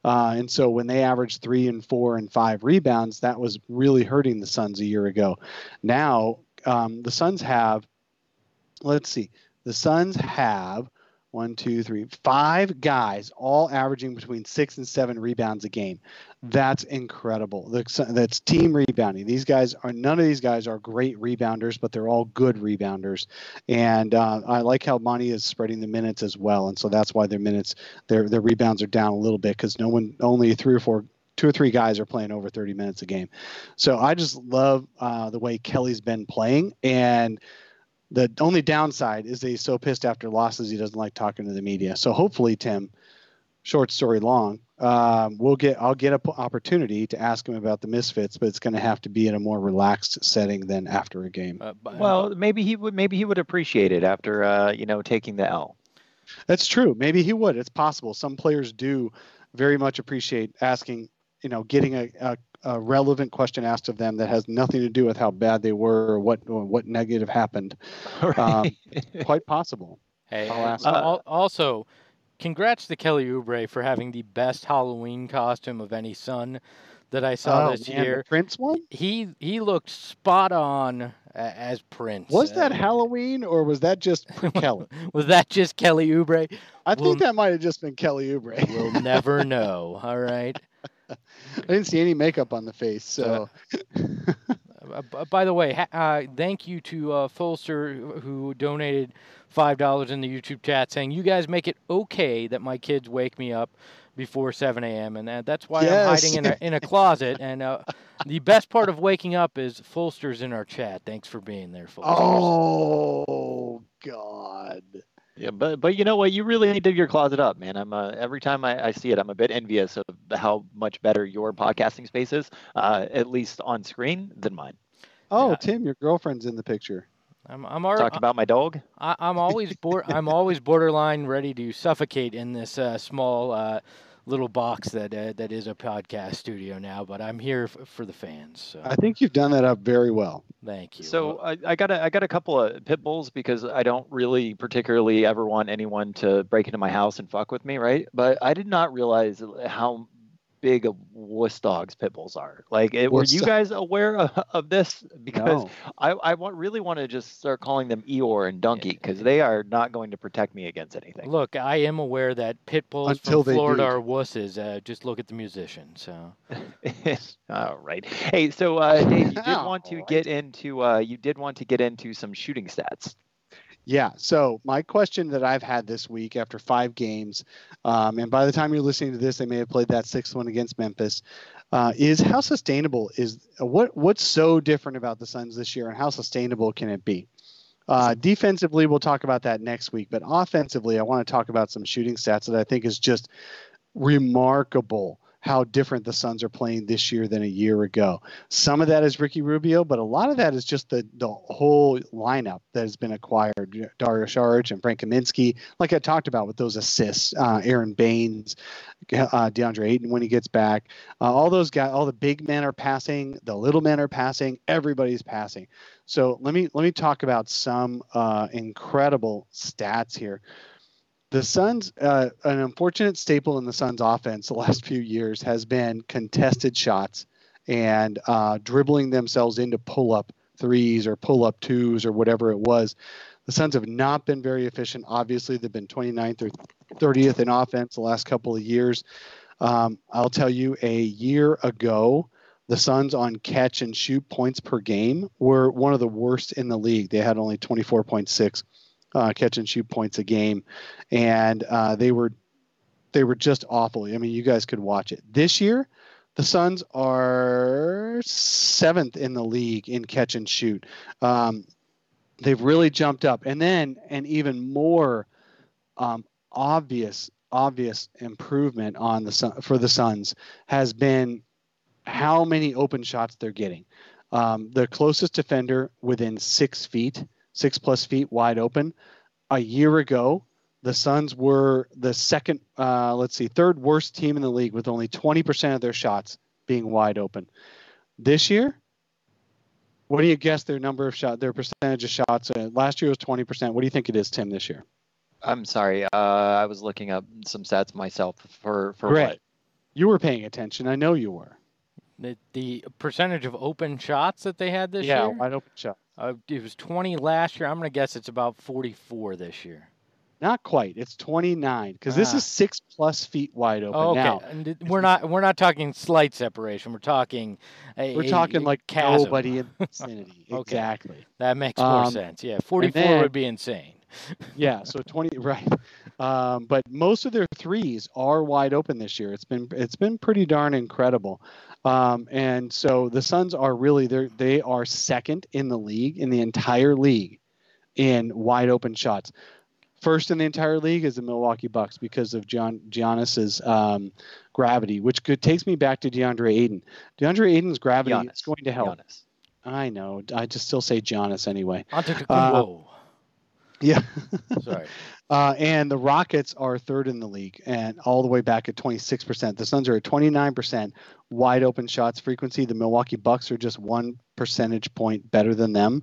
Uh, and so when they averaged three and four and five rebounds, that was really hurting the Suns a year ago. Now um, the Suns have, let's see, the Suns have one, two, three, five guys all averaging between six and seven rebounds a game. That's incredible. That's team rebounding. These guys are none of these guys are great rebounders, but they're all good rebounders. And uh, I like how Monty is spreading the minutes as well, and so that's why their minutes, their their rebounds are down a little bit because no one, only three or four two or three guys are playing over 30 minutes a game. So I just love uh, the way Kelly's been playing. And the only downside is that he's so pissed after losses he doesn't like talking to the media. So hopefully, Tim, short story long, um, we'll get I'll get an opportunity to ask him about the misfits, but it's going to have to be in a more relaxed setting than after a game. Uh, well, maybe he would maybe he would appreciate it after uh, you know taking the L. That's true. Maybe he would. It's possible. Some players do very much appreciate asking, you know, getting a, a a relevant question asked of them that has nothing to do with how bad they were or what or what negative happened. <laughs> Right. Um, quite possible. Hey, uh, also, congrats to Kelly Oubre for having the best Halloween costume of any Sun that I saw oh, this man, year. Prince one? He he looked spot on as Prince. Was that uh, Halloween or was that just <laughs> Kelly? was that just Kelly Oubre? I we'll, think that might have just been Kelly Oubre. we'll never <laughs> know. All right. I didn't see any makeup on the face. So, uh, by the way, uh, thank you to uh, Fulster who donated five dollars in the YouTube chat, saying you guys make it okay that my kids wake me up before 7 a.m. and that, that's why yes. I'm hiding in a, in a closet. and uh, <laughs> the best part of waking up is Fulster's in our chat. Thanks for being there, Fulster. Oh God. Yeah, but but you know what? You really need to dig your closet up, man. I'm uh, every time I, I see it, I'm a bit envious of how much better your podcasting space is, uh, at least on screen, than mine. Oh, yeah. Tim, your girlfriend's in the picture. I'm I'm already, talk about my dog. I, am always board, I'm always borderline ready to suffocate in this uh, small uh, little box that uh, that is a podcast studio now, but I'm here f- for the fans. So. I think you've done that up very well. Thank you. So I, I, got a, I got a couple of pit bulls because I don't really particularly ever want anyone to break into my house and fuck with me, right? But I did not realize how big of wuss dogs pit bulls are. Like, it, were you guys aware of, of this? Because no. I, I want, really want to just start calling them Eeyore and Donkey because they are not going to protect me against anything. Look, I am aware that pit bulls Until from Florida are wusses. Uh, just look at the musician. So, <laughs> all right. Hey, so uh, Dave, you did <laughs> want to get into uh, you did want to get into some shooting stats. Yeah. So my question that I've had this week after five games, um, and by the time you're listening to this, they may have played that sixth one against Memphis, uh, is how sustainable is what what's so different about the Suns this year, and how sustainable can it be? Uh, defensively, we'll talk about that next week, but offensively, I want to talk about some shooting stats that I think is just remarkable how different the Suns are playing this year than a year ago. Some of that is Ricky Rubio, but a lot of that is just the the whole lineup that has been acquired. Dario Saric and Frank Kaminsky, like I talked about with those assists, uh, Aron Baynes, uh, DeAndre Ayton when he gets back. Uh, all those guys, all the big men are passing, the little men are passing, everybody's passing. So let me let me talk about some uh, incredible stats here the Suns, uh, an unfortunate staple in the Suns' offense the last few years has been contested shots and uh, dribbling themselves into pull-up threes or pull-up twos or whatever it was. The Suns have not been very efficient. Obviously, they've been 29th or 30th in offense the last couple of years. Um, I'll tell you, a year ago, the Suns on catch and shoot points per game were one of the worst in the league. They had only 24.6 uh, catch and shoot points a game, and uh, they were they were just awful. I mean, you guys could watch it this year. The Suns are seventh in the league in catch and shoot. Um, they've really jumped up. And then an even more um, obvious obvious improvement on the for the Suns has been how many open shots they're getting. Um, the closest defender within six feet, six plus feet wide open. A year ago, the Suns were the second, uh, let's see, third worst team in the league with only 20% of their shots being wide open. This year, what do you guess their number of shot, their percentage of shots? Uh, last year was 20%. What do you think it is, Tim, this year? I'm sorry. Uh, I was looking up some stats myself for for Great. what? You were paying attention. I know you were. The, the percentage of open shots that they had this yeah, year? wide open shot. Uh, it was 20 last year. I'm going to guess it's about 44 this year. Not quite. It's 29 because this Ah. is six plus feet wide open. Oh, okay. Now and we're not we're not talking slight separation. We're talking a, we're talking a like chasm. nobody in <laughs> vicinity. Okay. Exactly. That makes more Um, sense. Yeah, 44 then- would be insane. Yeah. So 20. <laughs> Right. Um, but most of their threes are wide open this year. It's been it's been pretty darn incredible. Um, and so the Suns are really they they are second in the league in the entire league in wide open shots. First in the entire league is the Milwaukee Bucks because of John Giannis's um, gravity, which could, takes me back to DeAndre Ayton. DeAndre Ayton's gravity is going to help. Giannis. I know. I just still say Giannis anyway. Antetokounmpo. Yeah. Sorry. <laughs> Uh, and the Rockets are third in the league and all the way back at 26%. The Suns are at 29% wide open shots frequency. The Milwaukee Bucks are just one percentage point better than them.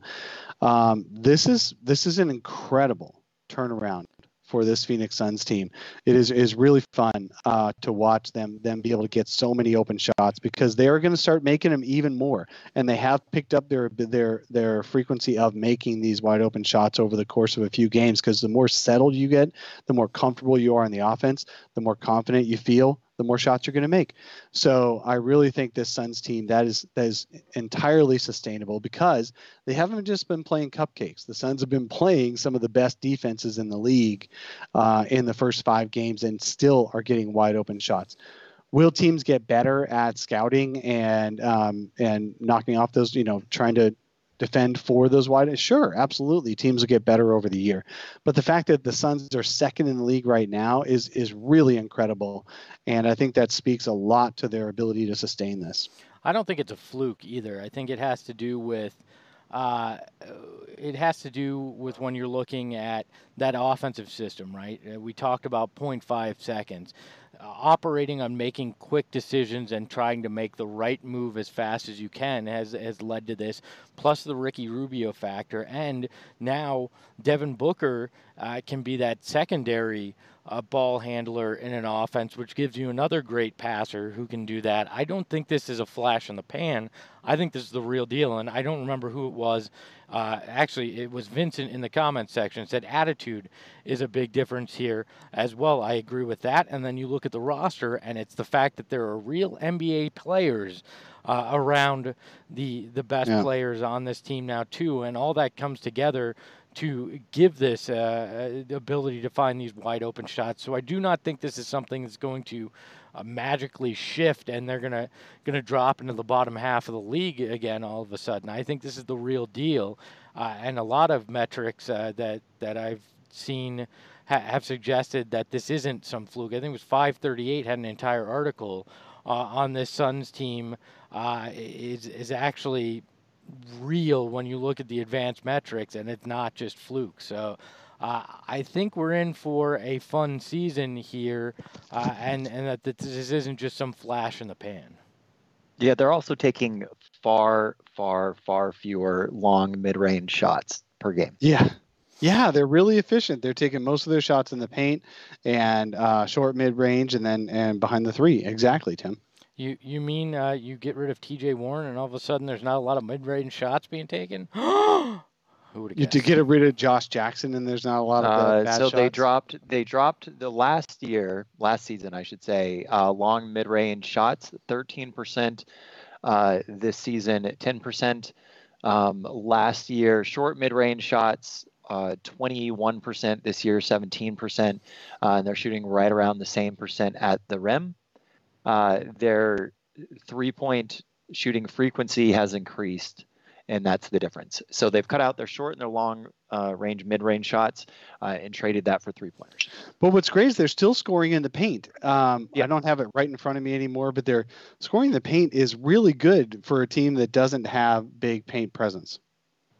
Um, this is this is an incredible turnaround for this Phoenix Suns team. It is is really fun uh, to watch them them be able to get so many open shots because they are going to start making them even more, and they have picked up their their their frequency of making these wide open shots over the course of a few games. Because the more settled you get, the more comfortable you are in the offense, the more confident you feel, the more shots you're going to make. So I really think this Suns team that is that is entirely sustainable because they haven't just been playing cupcakes. The Suns have been playing some of the best defenses in the league uh, in the first five games and still are getting wide open shots. Will teams get better at scouting and um, and knocking off those, you know, trying to defend for those wide? Sure, absolutely. Teams will get better over the year, but the fact that the Suns are second in the league right now is is really incredible, and I think that speaks a lot to their ability to sustain this. I don't think it's a fluke either. I think it has to do with uh, it has to do with when you're looking at that offensive system, right? Uh, We talked about 0.5 seconds. Operating on making quick decisions and trying to make the right move as fast as you can has, has led to this, plus the Ricky Rubio factor. And now Devin Booker uh, can be that secondary a ball handler in an offense, which gives you another great passer who can do that. I don't think this is a flash in the pan. I think this is the real deal, and I don't remember who it was. Uh, actually, it was Vincent in the comments section said attitude is a big difference here as well. I agree with that. And then you look at the roster, and it's the fact that there are real NBA players uh, around the the best Yeah. players on this team now too, and all that comes together to give this uh, the ability to find these wide open shots. So I do not think this is something that's going to uh, magically shift and they're gonna gonna drop into the bottom half of the league again all of a sudden. I think this is the real deal, uh, and a lot of metrics uh, that that I've seen ha- have suggested that this isn't some fluke. I think it was 538 had an entire article uh, on this Suns team uh, is is actually real when you look at the advanced metrics and it's not just fluke. So uh, I think we're in for a fun season here, uh, and and that that this isn't just some flash in the pan. Yeah, they're also taking far, far, far fewer long mid-range shots per game. Yeah. Yeah, they're really efficient. They're taking most of their shots in the paint and uh, short mid range and then and behind the three. Exactly, Tim. You you mean uh, you get rid of T.J. Warren and all of a sudden there's not a lot of mid-range shots being taken? <gasps> Who would You to get rid of Josh Jackson and there's not a lot of the Uh, bad so they dropped they dropped the last year, last season, I should say, uh, long mid-range shots, 13%. Uh, this season, 10%. Um, last year, short mid-range shots, uh, 21%. This year, 17%. Uh, and they're shooting right around the same percent at the rim. Uh, their three-point shooting frequency has increased and that's the difference. So they've cut out their short and their long uh, range, mid range shots, uh, and traded that for three pointers. But what's great is they're still scoring in the paint. Um, yeah. I don't have it right in front of me anymore, but their scoring in the paint is really good for a team that doesn't have big paint presence.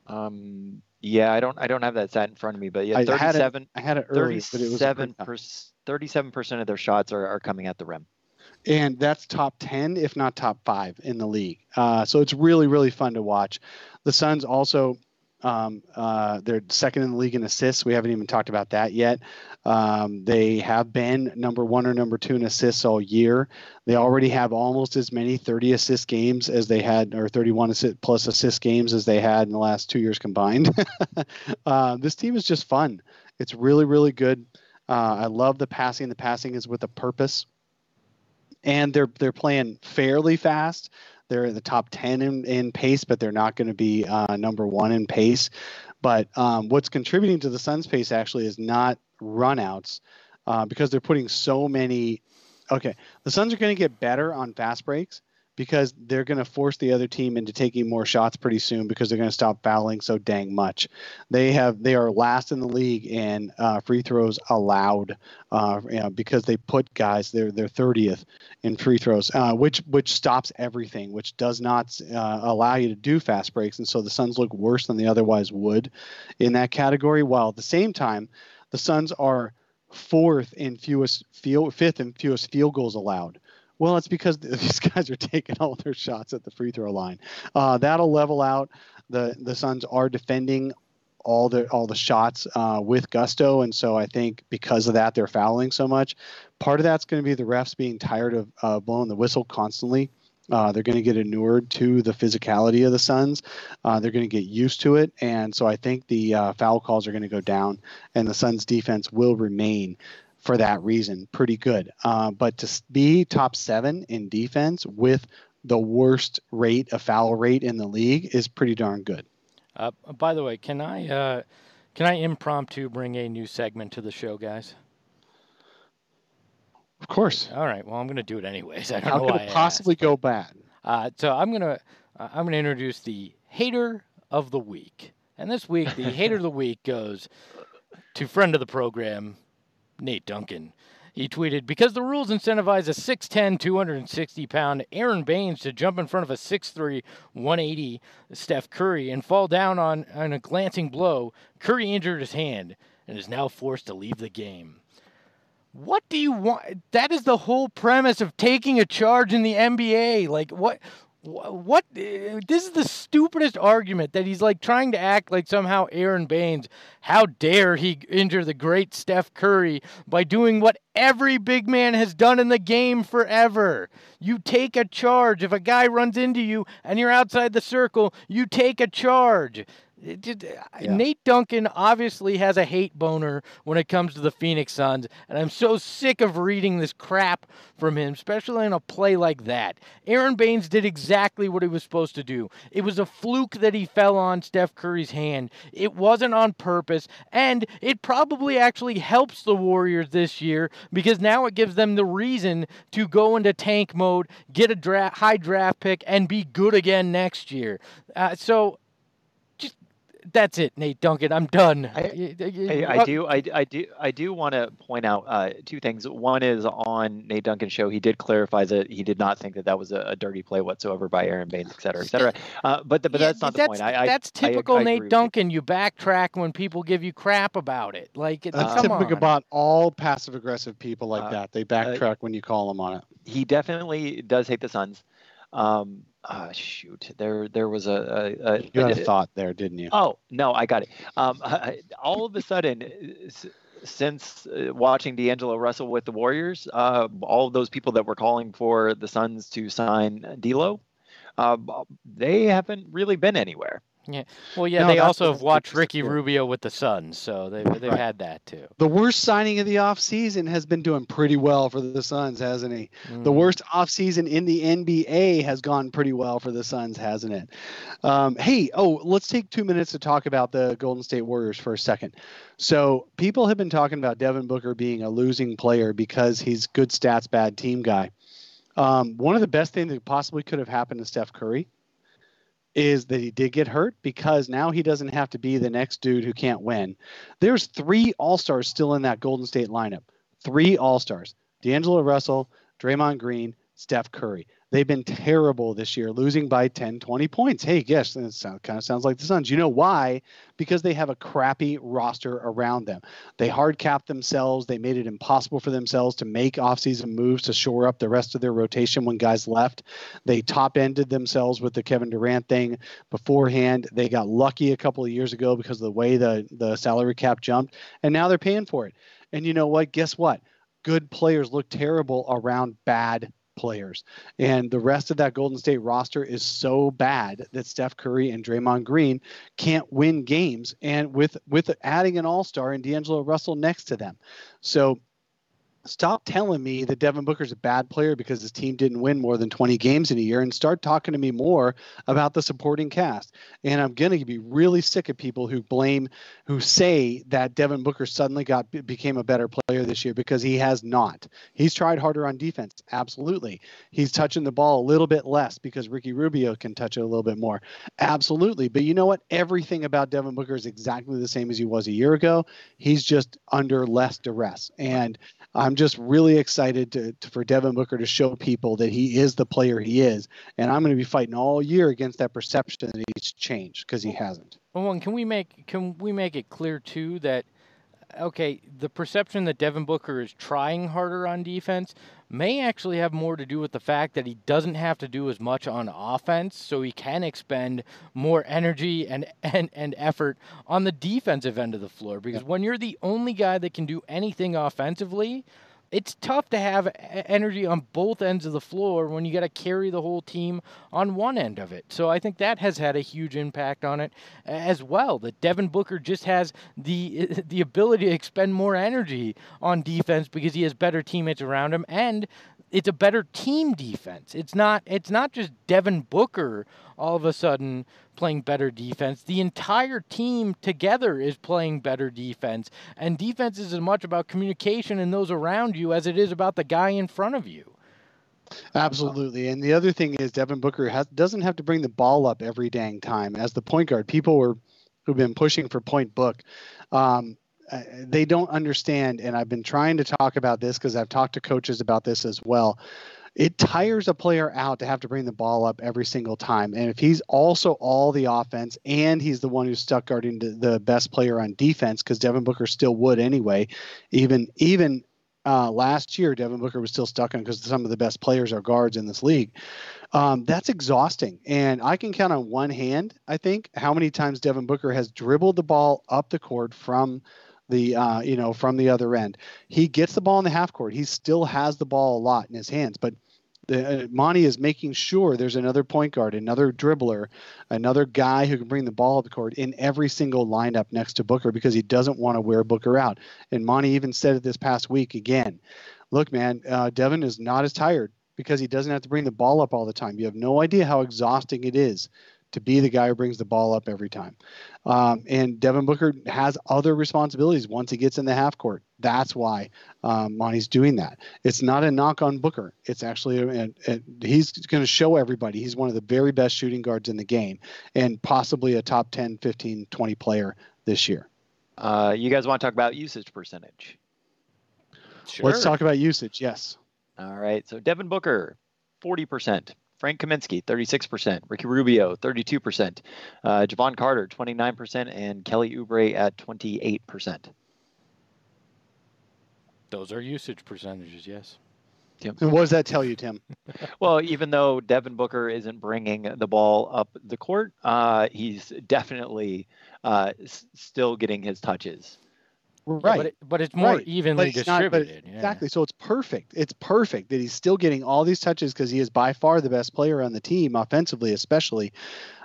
Um, yeah, I don't I don't have that stat in front of me, but yeah, 37 I had it, I had it early, 37 37% of their shots are, are coming at the rim. And that's top 10, if not top five in the league. Uh, so it's really, really fun to watch. The Suns also um, uh, they're second in the league in assists. We haven't even talked about that yet. Um, they have been number one or number two in assists all year. They already have almost as many 30 assist games as they had, or 31 assist plus assist games as they had in the last two years combined. <laughs> uh, this team is just fun. It's really, really good. Uh, I love the passing. The passing is with a purpose, and they're they're playing fairly fast. They're in the top 10 in, in pace, but they're not going to be uh, number one in pace. But um, what's contributing to the Suns' pace actually is not runouts uh, because they're putting so many. Okay, the Suns are going to get better on fast breaks, because they're going to force the other team into taking more shots pretty soon because they're going to stop fouling so dang much. They have they are last in the league in uh, free throws allowed uh, you know, because they put guys they're they're 30th in free throws, uh, which which stops everything, which does not uh, allow you to do fast breaks, and so the Suns look worse than they otherwise would in that category. While at the same time, the Suns are fourth in fewest field, fifth in fewest field goals allowed. Well, it's because <laughs> these guys are taking all their shots at the free throw line. Uh, that'll level out. The the Suns are defending all the all the shots uh, with gusto, and so I think because of that they're fouling so much. Part of that's going to be the refs being tired of uh, blowing the whistle constantly. Uh, they're going to get inured to the physicality of the Suns. Uh, they're going to get used to it, and so I think the uh, foul calls are going to go down, and the Suns' defense will remain for that reason pretty good. Uh, but to be top seven in defense with the worst rate of foul rate in the league is pretty darn good. Uh, by the way, can I uh, can I impromptu bring a new segment to the show, guys? Of course. All right. Well, I'm going to do it anyways. I don't How know could it possibly asked, go bad? Uh, so I'm gonna uh, I'm gonna introduce the hater of the week, and this week the hater of the week goes to friend of the program, Nate Duncan. He tweeted, because the rules incentivize a 6'10, 260 pound Aron Baynes to jump in front of a 6'3, 180 Steph Curry and fall down on, on a glancing blow, Curry injured his hand and is now forced to leave the game. What do you want? That is the whole premise of taking a charge in the NBA. Like, what? What uh, this is the stupidest argument that he's like trying to act like somehow Aron Baynes how dare he injure the great Steph Curry by doing what every big man has done in the game forever. You take a charge. If a guy runs into you and you're outside the circle you take a charge yeah. Nate Duncan obviously has a hate boner when it comes to the Phoenix Suns, and I'm so sick of reading this crap from him, especially in a play like that. Aron Baynes did exactly what he was supposed to do. It was a fluke that he fell on Steph Curry's hand. It wasn't on purpose, and it probably actually helps the Warriors this year because now it gives them the reason to go into tank mode, get a dra- high draft pick, and be good again next year. Uh, so that's it, Nate Duncan. I'm done. I, I, I do, I, I do, I do want to point out uh, two things. One is on Nate Duncan's show, he did clarify that he did not think that that was a, a dirty play whatsoever by Aron Baynes, et cetera, et cetera. <laughs> Uh, but the, but yeah, that's not that's, the point. I, that's typical Nate Duncan. You. you. backtrack when people give you crap about it. Like that's uh, typical about all passive aggressive people like uh, that. They uh, backtrack when you call them on it. He definitely does hate the Suns. Um, uh, shoot, there there was a, a, a you had a, thought there, didn't you? Oh no, I got it. Um, <laughs> I, all of a sudden, since uh, watching D'Angelo Russell with the Warriors, uh, all of those people that were calling for the Suns to sign D'Lo, uh, they haven't really been anywhere. Yeah. Well, yeah, no, they also have watched Ricky Rubio with the Suns, so they've they've right. had that too. The worst signing of the offseason has been doing pretty well for the Suns, hasn't he? Mm. The worst offseason in the NBA has gone pretty well for the Suns, hasn't it? Um, hey, oh, let's take two minutes to talk about the Golden State Warriors for a second. So people have been talking about Devin Booker being a losing player because he's good stats, bad team guy. Um, one of the best things that possibly could have happened to Steph Curry is that he did get hurt because now he doesn't have to be the next dude who can't win. There's three All Stars still in that Golden State lineup. Three All Stars: D'Angelo Russell, Draymond Green, Steph Curry. They've been terrible this year, losing by 10, 20 points. Hey, guess it sound, kind of sounds like the Suns. You know why? Because they have a crappy roster around them. They hard capped themselves. They made it impossible for themselves to make offseason moves to shore up the rest of their rotation when guys left. They top ended themselves with the Kevin Durant thing beforehand. They got lucky a couple of years ago because of the way the, the salary cap jumped, and now they're paying for it. And you know what? Guess what? Good players look terrible around bad players. And the rest of that Golden State roster is so bad that Steph Curry and Draymond Green can't win games and with with adding an all-star and D'Angelo Russell next to them. So stop telling me that Devin Booker's a bad player because his team didn't win more than 20 games in a year and start talking to me more about the supporting cast. And I'm going to be really sick of people who blame who say that Devin Booker suddenly got became a better player this year because he has not. He's tried harder on defense, absolutely. He's touching the ball a little bit less because Ricky Rubio can touch it a little bit more. Absolutely. But you know what? Everything about Devin Booker is exactly the same as he was a year ago. He's just under less duress. And I'm just really excited to, to, for Devin Booker to show people that he is the player he is, and I'm going to be fighting all year against that perception that he's changed because he hasn't. Well, can we make can we make it clear too that okay, the perception that Devin Booker is trying harder on defense may actually have more to do with the fact that he doesn't have to do as much on offense, so he can expend more energy and, and, and effort on the defensive end of the floor. Because when you're the only guy that can do anything offensively, it's tough to have energy on both ends of the floor when you got to carry the whole team on one end of it. So I think that has had a huge impact on it as well. That Devin Booker just has the <laughs> the ability to expend more energy on defense because he has better teammates around him and it's a better team defense. It's not it's not just Devin Booker all of a sudden playing better defense. The entire team together is playing better defense. And defense is as much about communication and those around you as it is about the guy in front of you. Absolutely. And the other thing is Devin Booker has, doesn't have to bring the ball up every dang time. As the point guard, people were who've been pushing for point book. Um, they don't understand, and I've been trying to talk about this because I've talked to coaches about this as well it tires a player out to have to bring the ball up every single time. And if he's also all the offense and he's the one who's stuck guarding the best player on defense, because Devin Booker still would anyway, even even uh, last year, Devin Booker was still stuck on because some of the best players are guards in this league. Um, that's exhausting. And I can count on one hand, I think, how many times Devin Booker has dribbled the ball up the court from the uh, you know from the other end. He gets the ball in the half court. He still has the ball a lot in his hands, but the, uh, Monty is making sure there's another point guard, another dribbler, another guy who can bring the ball up the court in every single lineup next to Booker because he doesn't want to wear Booker out. And Monty even said it this past week again. Look, man, uh, Devin is not as tired because he doesn't have to bring the ball up all the time. You have no idea how exhausting it is to be the guy who brings the ball up every time. Um, and Devin Booker has other responsibilities once he gets in the half court. That's why um, Monty's doing that. It's not a knock on Booker. It's actually, a, a, a, he's going to show everybody he's one of the very best shooting guards in the game and possibly a top 10, 15, 20 player this year. Uh, you guys want to talk about usage percentage? Sure. Let's talk about usage. Yes. All right. So Devin Booker, 40%. Frank Kaminsky, 36%. Ricky Rubio, 32%. Uh, Jevon Carter, 29%. And Kelly Oubre at 28%. Those are usage percentages, yes. Tim. And what does that tell you, Tim? <laughs> well, even though Devin Booker isn't bringing the ball up the court, uh, he's definitely uh, s- still getting his touches. Right. Yeah, but, it, but, it's more right. evenly distributed. Not, yeah. Exactly. So it's perfect. It's perfect that he's still getting all these touches because he is by far the best player on the team, offensively, especially.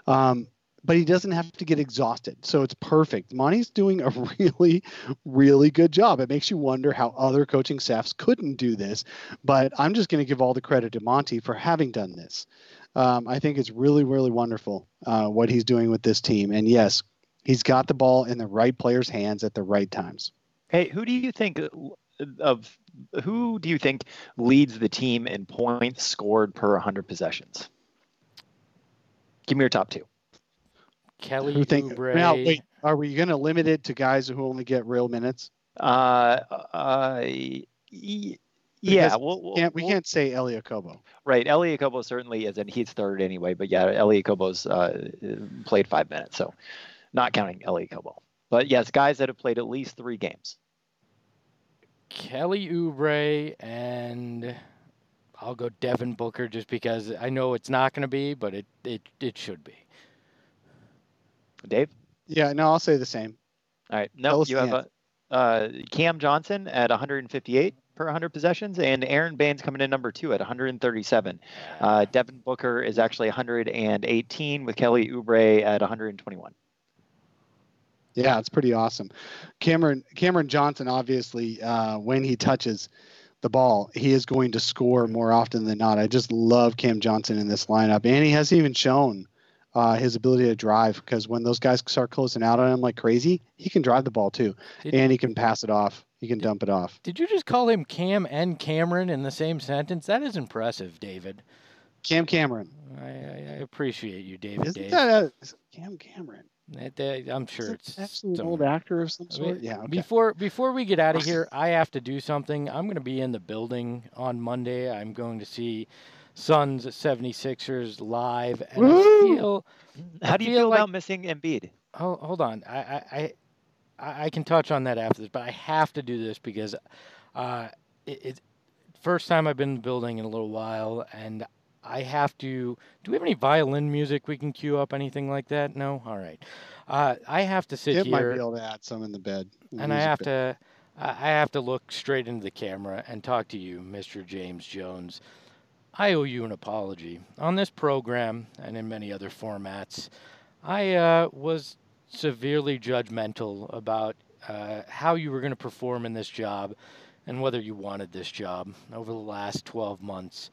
Um, but he doesn't have to get exhausted. So it's perfect. Monty's doing a <laughs> really, really good job. It makes you wonder how other coaching staffs couldn't do this. But I'm just going to give all the credit to Monty for having done this. Um, I think it's really, really wonderful uh, what he's doing with this team. And yes, He's got the ball in the right player's hands at the right times. Hey, who do you think of who do you think leads the team in points scored per 100 possessions? Give me your top two. Kelly Who think Oubre. now? Wait, are we going to limit it to guys who only get real minutes? Uh, uh, y- y- yeah, we'll, we'll, Can't, we we'll- can't say Elie Okobo. Right, Elie Okobo certainly is, and he's third anyway. But yeah, Elie Okobo's uh, played five minutes, so not counting Elie Okobo. But yes, guys that have played at least three games. Kelly Oubre and I'll go Devin Booker just because I know it's not going to be, but it, it it should be. Dave, Yeah, no, I'll say the same. all right, no, us you have a, uh, Cam Johnson at 158 per 100 possessions, and Aron Baynes coming in number two at 137. Uh, Devin Booker is actually 118 with Kelly Oubre at 121. Yeah, it's pretty awesome. Cameron Cameron Johnson, obviously, uh, when he touches the ball, he is going to score more often than not. I just love Cam Johnson in this lineup, and he hasn't even shown uh, his ability to drive because when those guys start closing out on him like crazy, he can drive the ball too, Did- and he can pass it off. He can dump it off. Did you just call him Cam and Cameron in the same sentence? That is impressive, David. Cam Cameron, I, I, I appreciate you, David. isn't Dave. that a Cam Cameron? That- that- I'm sure it's that an some- old actor of some I sort. mean, Yeah. Okay. Before before we get out of here, <laughs> I have to do something. I'm going to be in the building on Monday. I'm going to see Suns 76ers live, and I Woo! feel. I How do you feel feel like- about missing Embiid? Hold, hold on. I, I I I I can touch on that after this, but I have to do this because uh, it, it first time I've been in the building in a little while, and I have to. Do we have any violin music we can cue up? Anything like that? No. All right. Uh, I have to sit might here be able to add some in the bed. the and I have bed. to I I have to look straight into the camera and talk to you, Mr. James Jones. I owe you an apology. On this program and in many other formats, I uh, was severely judgmental about uh, how you were going to perform in this job and whether you wanted this job over the last 12 months.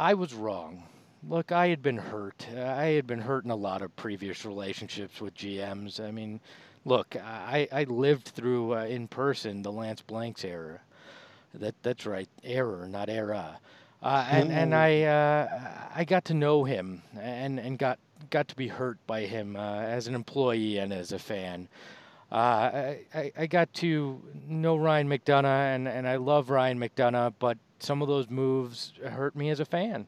I was wrong. Look, I had been hurt. I had been hurt in a lot of previous relationships with GMs. I mean, look, I, I lived through uh, in person the Lance Blanks era. That that's right, error, not era. Uh, and and I uh, I got to know him and and got got to be hurt by him uh, as an employee and as a fan. Uh, I, I got to know Ryan McDonough and, and I love Ryan McDonough, but some of those moves hurt me as a fan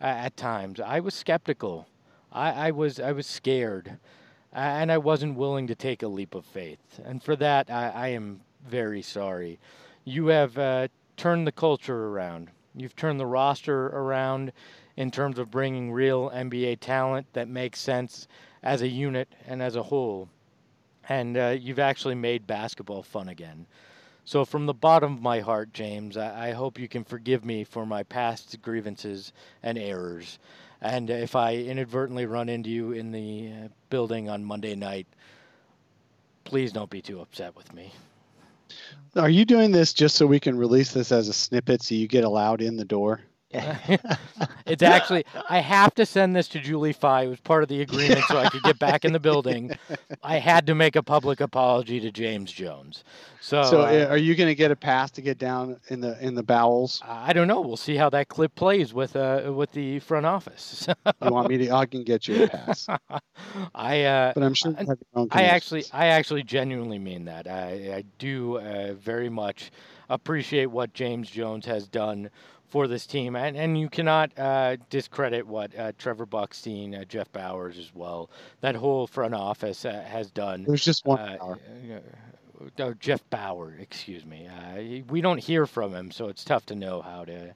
uh, at times. I was skeptical. I, I was I was scared, and I wasn't willing to take a leap of faith. And for that, I, I am very sorry. You have uh, turned the culture around. You've turned the roster around in terms of bringing real NBA talent that makes sense as a unit and as a whole. And uh, you've actually made basketball fun again. So, from the bottom of my heart, James, I, I hope you can forgive me for my past grievances and errors. And if I inadvertently run into you in the uh, building on Monday night, please don't be too upset with me. Are you doing this just so we can release this as a snippet so you get allowed in the door? <laughs> it's actually I have to send this to Julie Fie. It was part of the agreement so I could get back in the building. <laughs> I had to make a public apology to James Jones. So, so uh, uh, are you going to get a pass to get down in the in the bowels? I don't know. We'll see how that clip plays with uh with the front office. <laughs> You want me to? I can get you a pass, I uh but I'm sure you have your own. I actually. I actually genuinely mean that. I, I do uh, very much appreciate what James Jones has done for this team, and and you cannot uh, discredit what uh, Trevor Bukstein, uh, Jeff Bowers as well, that whole front office uh, has done. There's just one Uh, uh, oh, Jeff Bower, excuse me. Uh, we don't hear from him, so it's tough to know how to.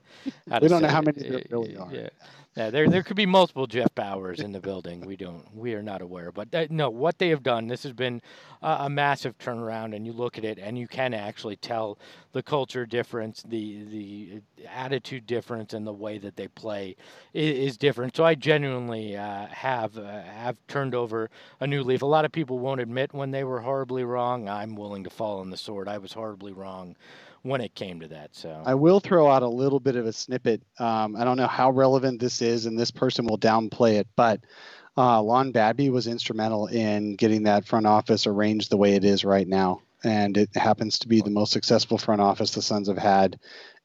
How We to don't know how many there really are. Yeah. Yeah, there there could be multiple Jeff Bowers in the building. We don't we are not aware, but uh, no, what they have done. This has been uh, a massive turnaround, and you look at it, and you can actually tell the culture difference, the the attitude difference, and the way that they play is, is different. So I genuinely uh, have uh, have turned over a new leaf. A lot of people won't admit when they were horribly wrong. I'm willing to fall on the sword. I was horribly wrong when it came to that. So I will throw out a little bit of a snippet. Um, I don't know how relevant this is, and this person will downplay it, but uh, Lon Babby was instrumental in getting that front office arranged the way it is right now. And it happens to be the most successful front office the Suns have had,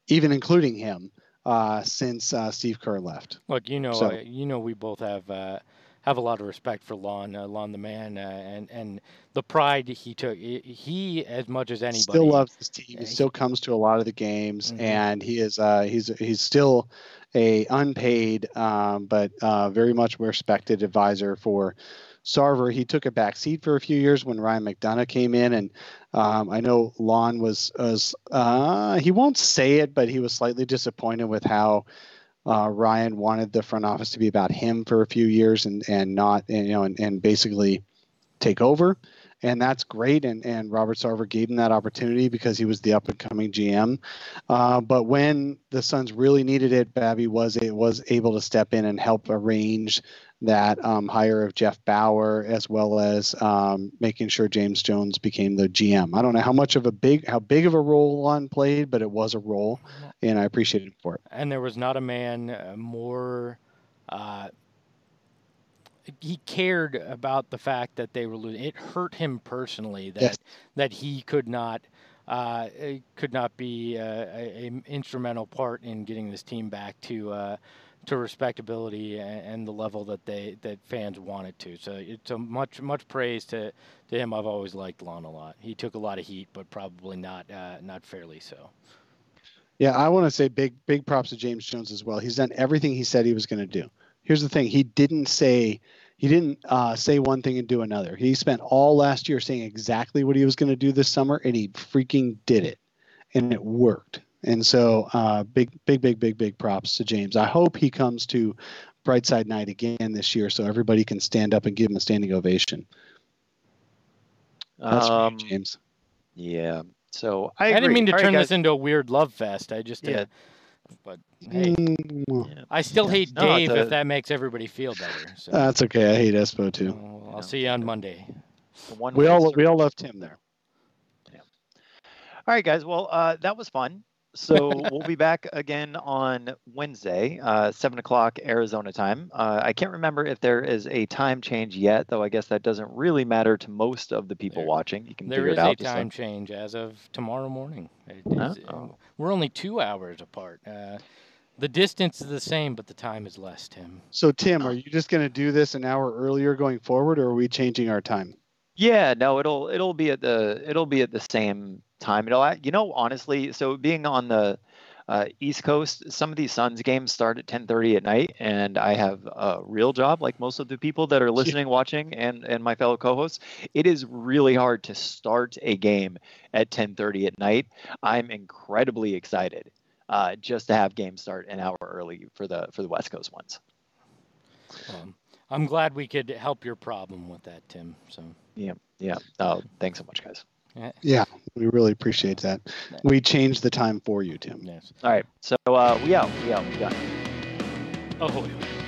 even including him, uh, since uh, Steve Kerr left. Look, you know, So- uh, you know, we both have uh, have a lot of respect for Lon, uh, Lon the man, uh, and and the pride he took. He, as much as anybody, still loves his team. He still comes to a lot of the games, mm-hmm. and he is uh, he's he's still a unpaid um, but uh, very much respected advisor for Sarver. He took a back seat for a few years when Ryan McDonough came in, and um, I know Lon was was uh, he won't say it, but he was slightly disappointed with how uh, Ryan wanted the front office to be about him for a few years and and not and, you know and, and basically take over. And that's great. And, and Robert Sarver gave him that opportunity because he was the up and coming GM. Uh, but when the Suns really needed it, Babby was it was able to step in and help arrange that um, hire of Jeff Bower, as well as um, making sure James Jones became the GM. I don't know how much of a big, how big of a role Lon played, but it was a role, and I appreciated him for it. And there was not a man uh, more. Uh, he cared about the fact that they were losing. It hurt him personally that yes. that he could not uh, could not be uh, a, a, instrumental part in getting this team back to uh, to respectability and, and, the level that they that fans wanted to. So it's a much much praise to, to him. I've always liked Lon a lot. He took a lot of heat, but probably not uh, not fairly so. Yeah, I want to say big big props to James Jones as well. He's done everything he said he was going to do. Here's the thing: he didn't say he didn't uh, say one thing and do another. He spent all last year saying exactly what he was going to do this summer, and he freaking did it, and it worked. And so, uh, big, big, big, big, big props to James. I hope he comes to Brightside Night again this year, so everybody can stand up and give him a standing ovation. That's um, great, James. Yeah. So I, I didn't mean to All turn right, this into a weird love fest. I just uh, yeah. but hey, mm, I still hate no, Dave if that makes everybody feel better. So. That's okay. I hate Espo too. I'll see you on Monday. We all we all love Tim there. Yeah. All right, guys. Well, uh, that was fun so <laughs> we'll be back again on Wednesday, uh, seven o'clock Arizona time. Uh, I can't remember if there is a time change yet, though. I guess that doesn't really matter to most of the people there, watching. You can there figure it out. There is a time change as of tomorrow morning. Is, oh. We're only two hours apart. Uh, the distance is the same, but the time is less, Tim. So, Tim, are you just going to do this an hour earlier going forward, or are we changing our time? Yeah, no, it'll it'll be at the it'll be at the same time. It'll you know honestly, so being on the uh, East Coast, some of these Suns games start at 10:30 at night, and I have a real job, like most of the people that are listening, watching, and and my fellow co-hosts. It is really hard to start a game at 10:30 at night. I'm incredibly excited uh, just to have games start an hour early for the for the West Coast ones. Um, I'm glad we could help your problem with that, Tim. So yeah, yeah. Oh, thanks so much, guys. Yeah, we really appreciate that. We changed the time for you, Tim. Yes. All right. So uh, we out. We out. We done. Oh.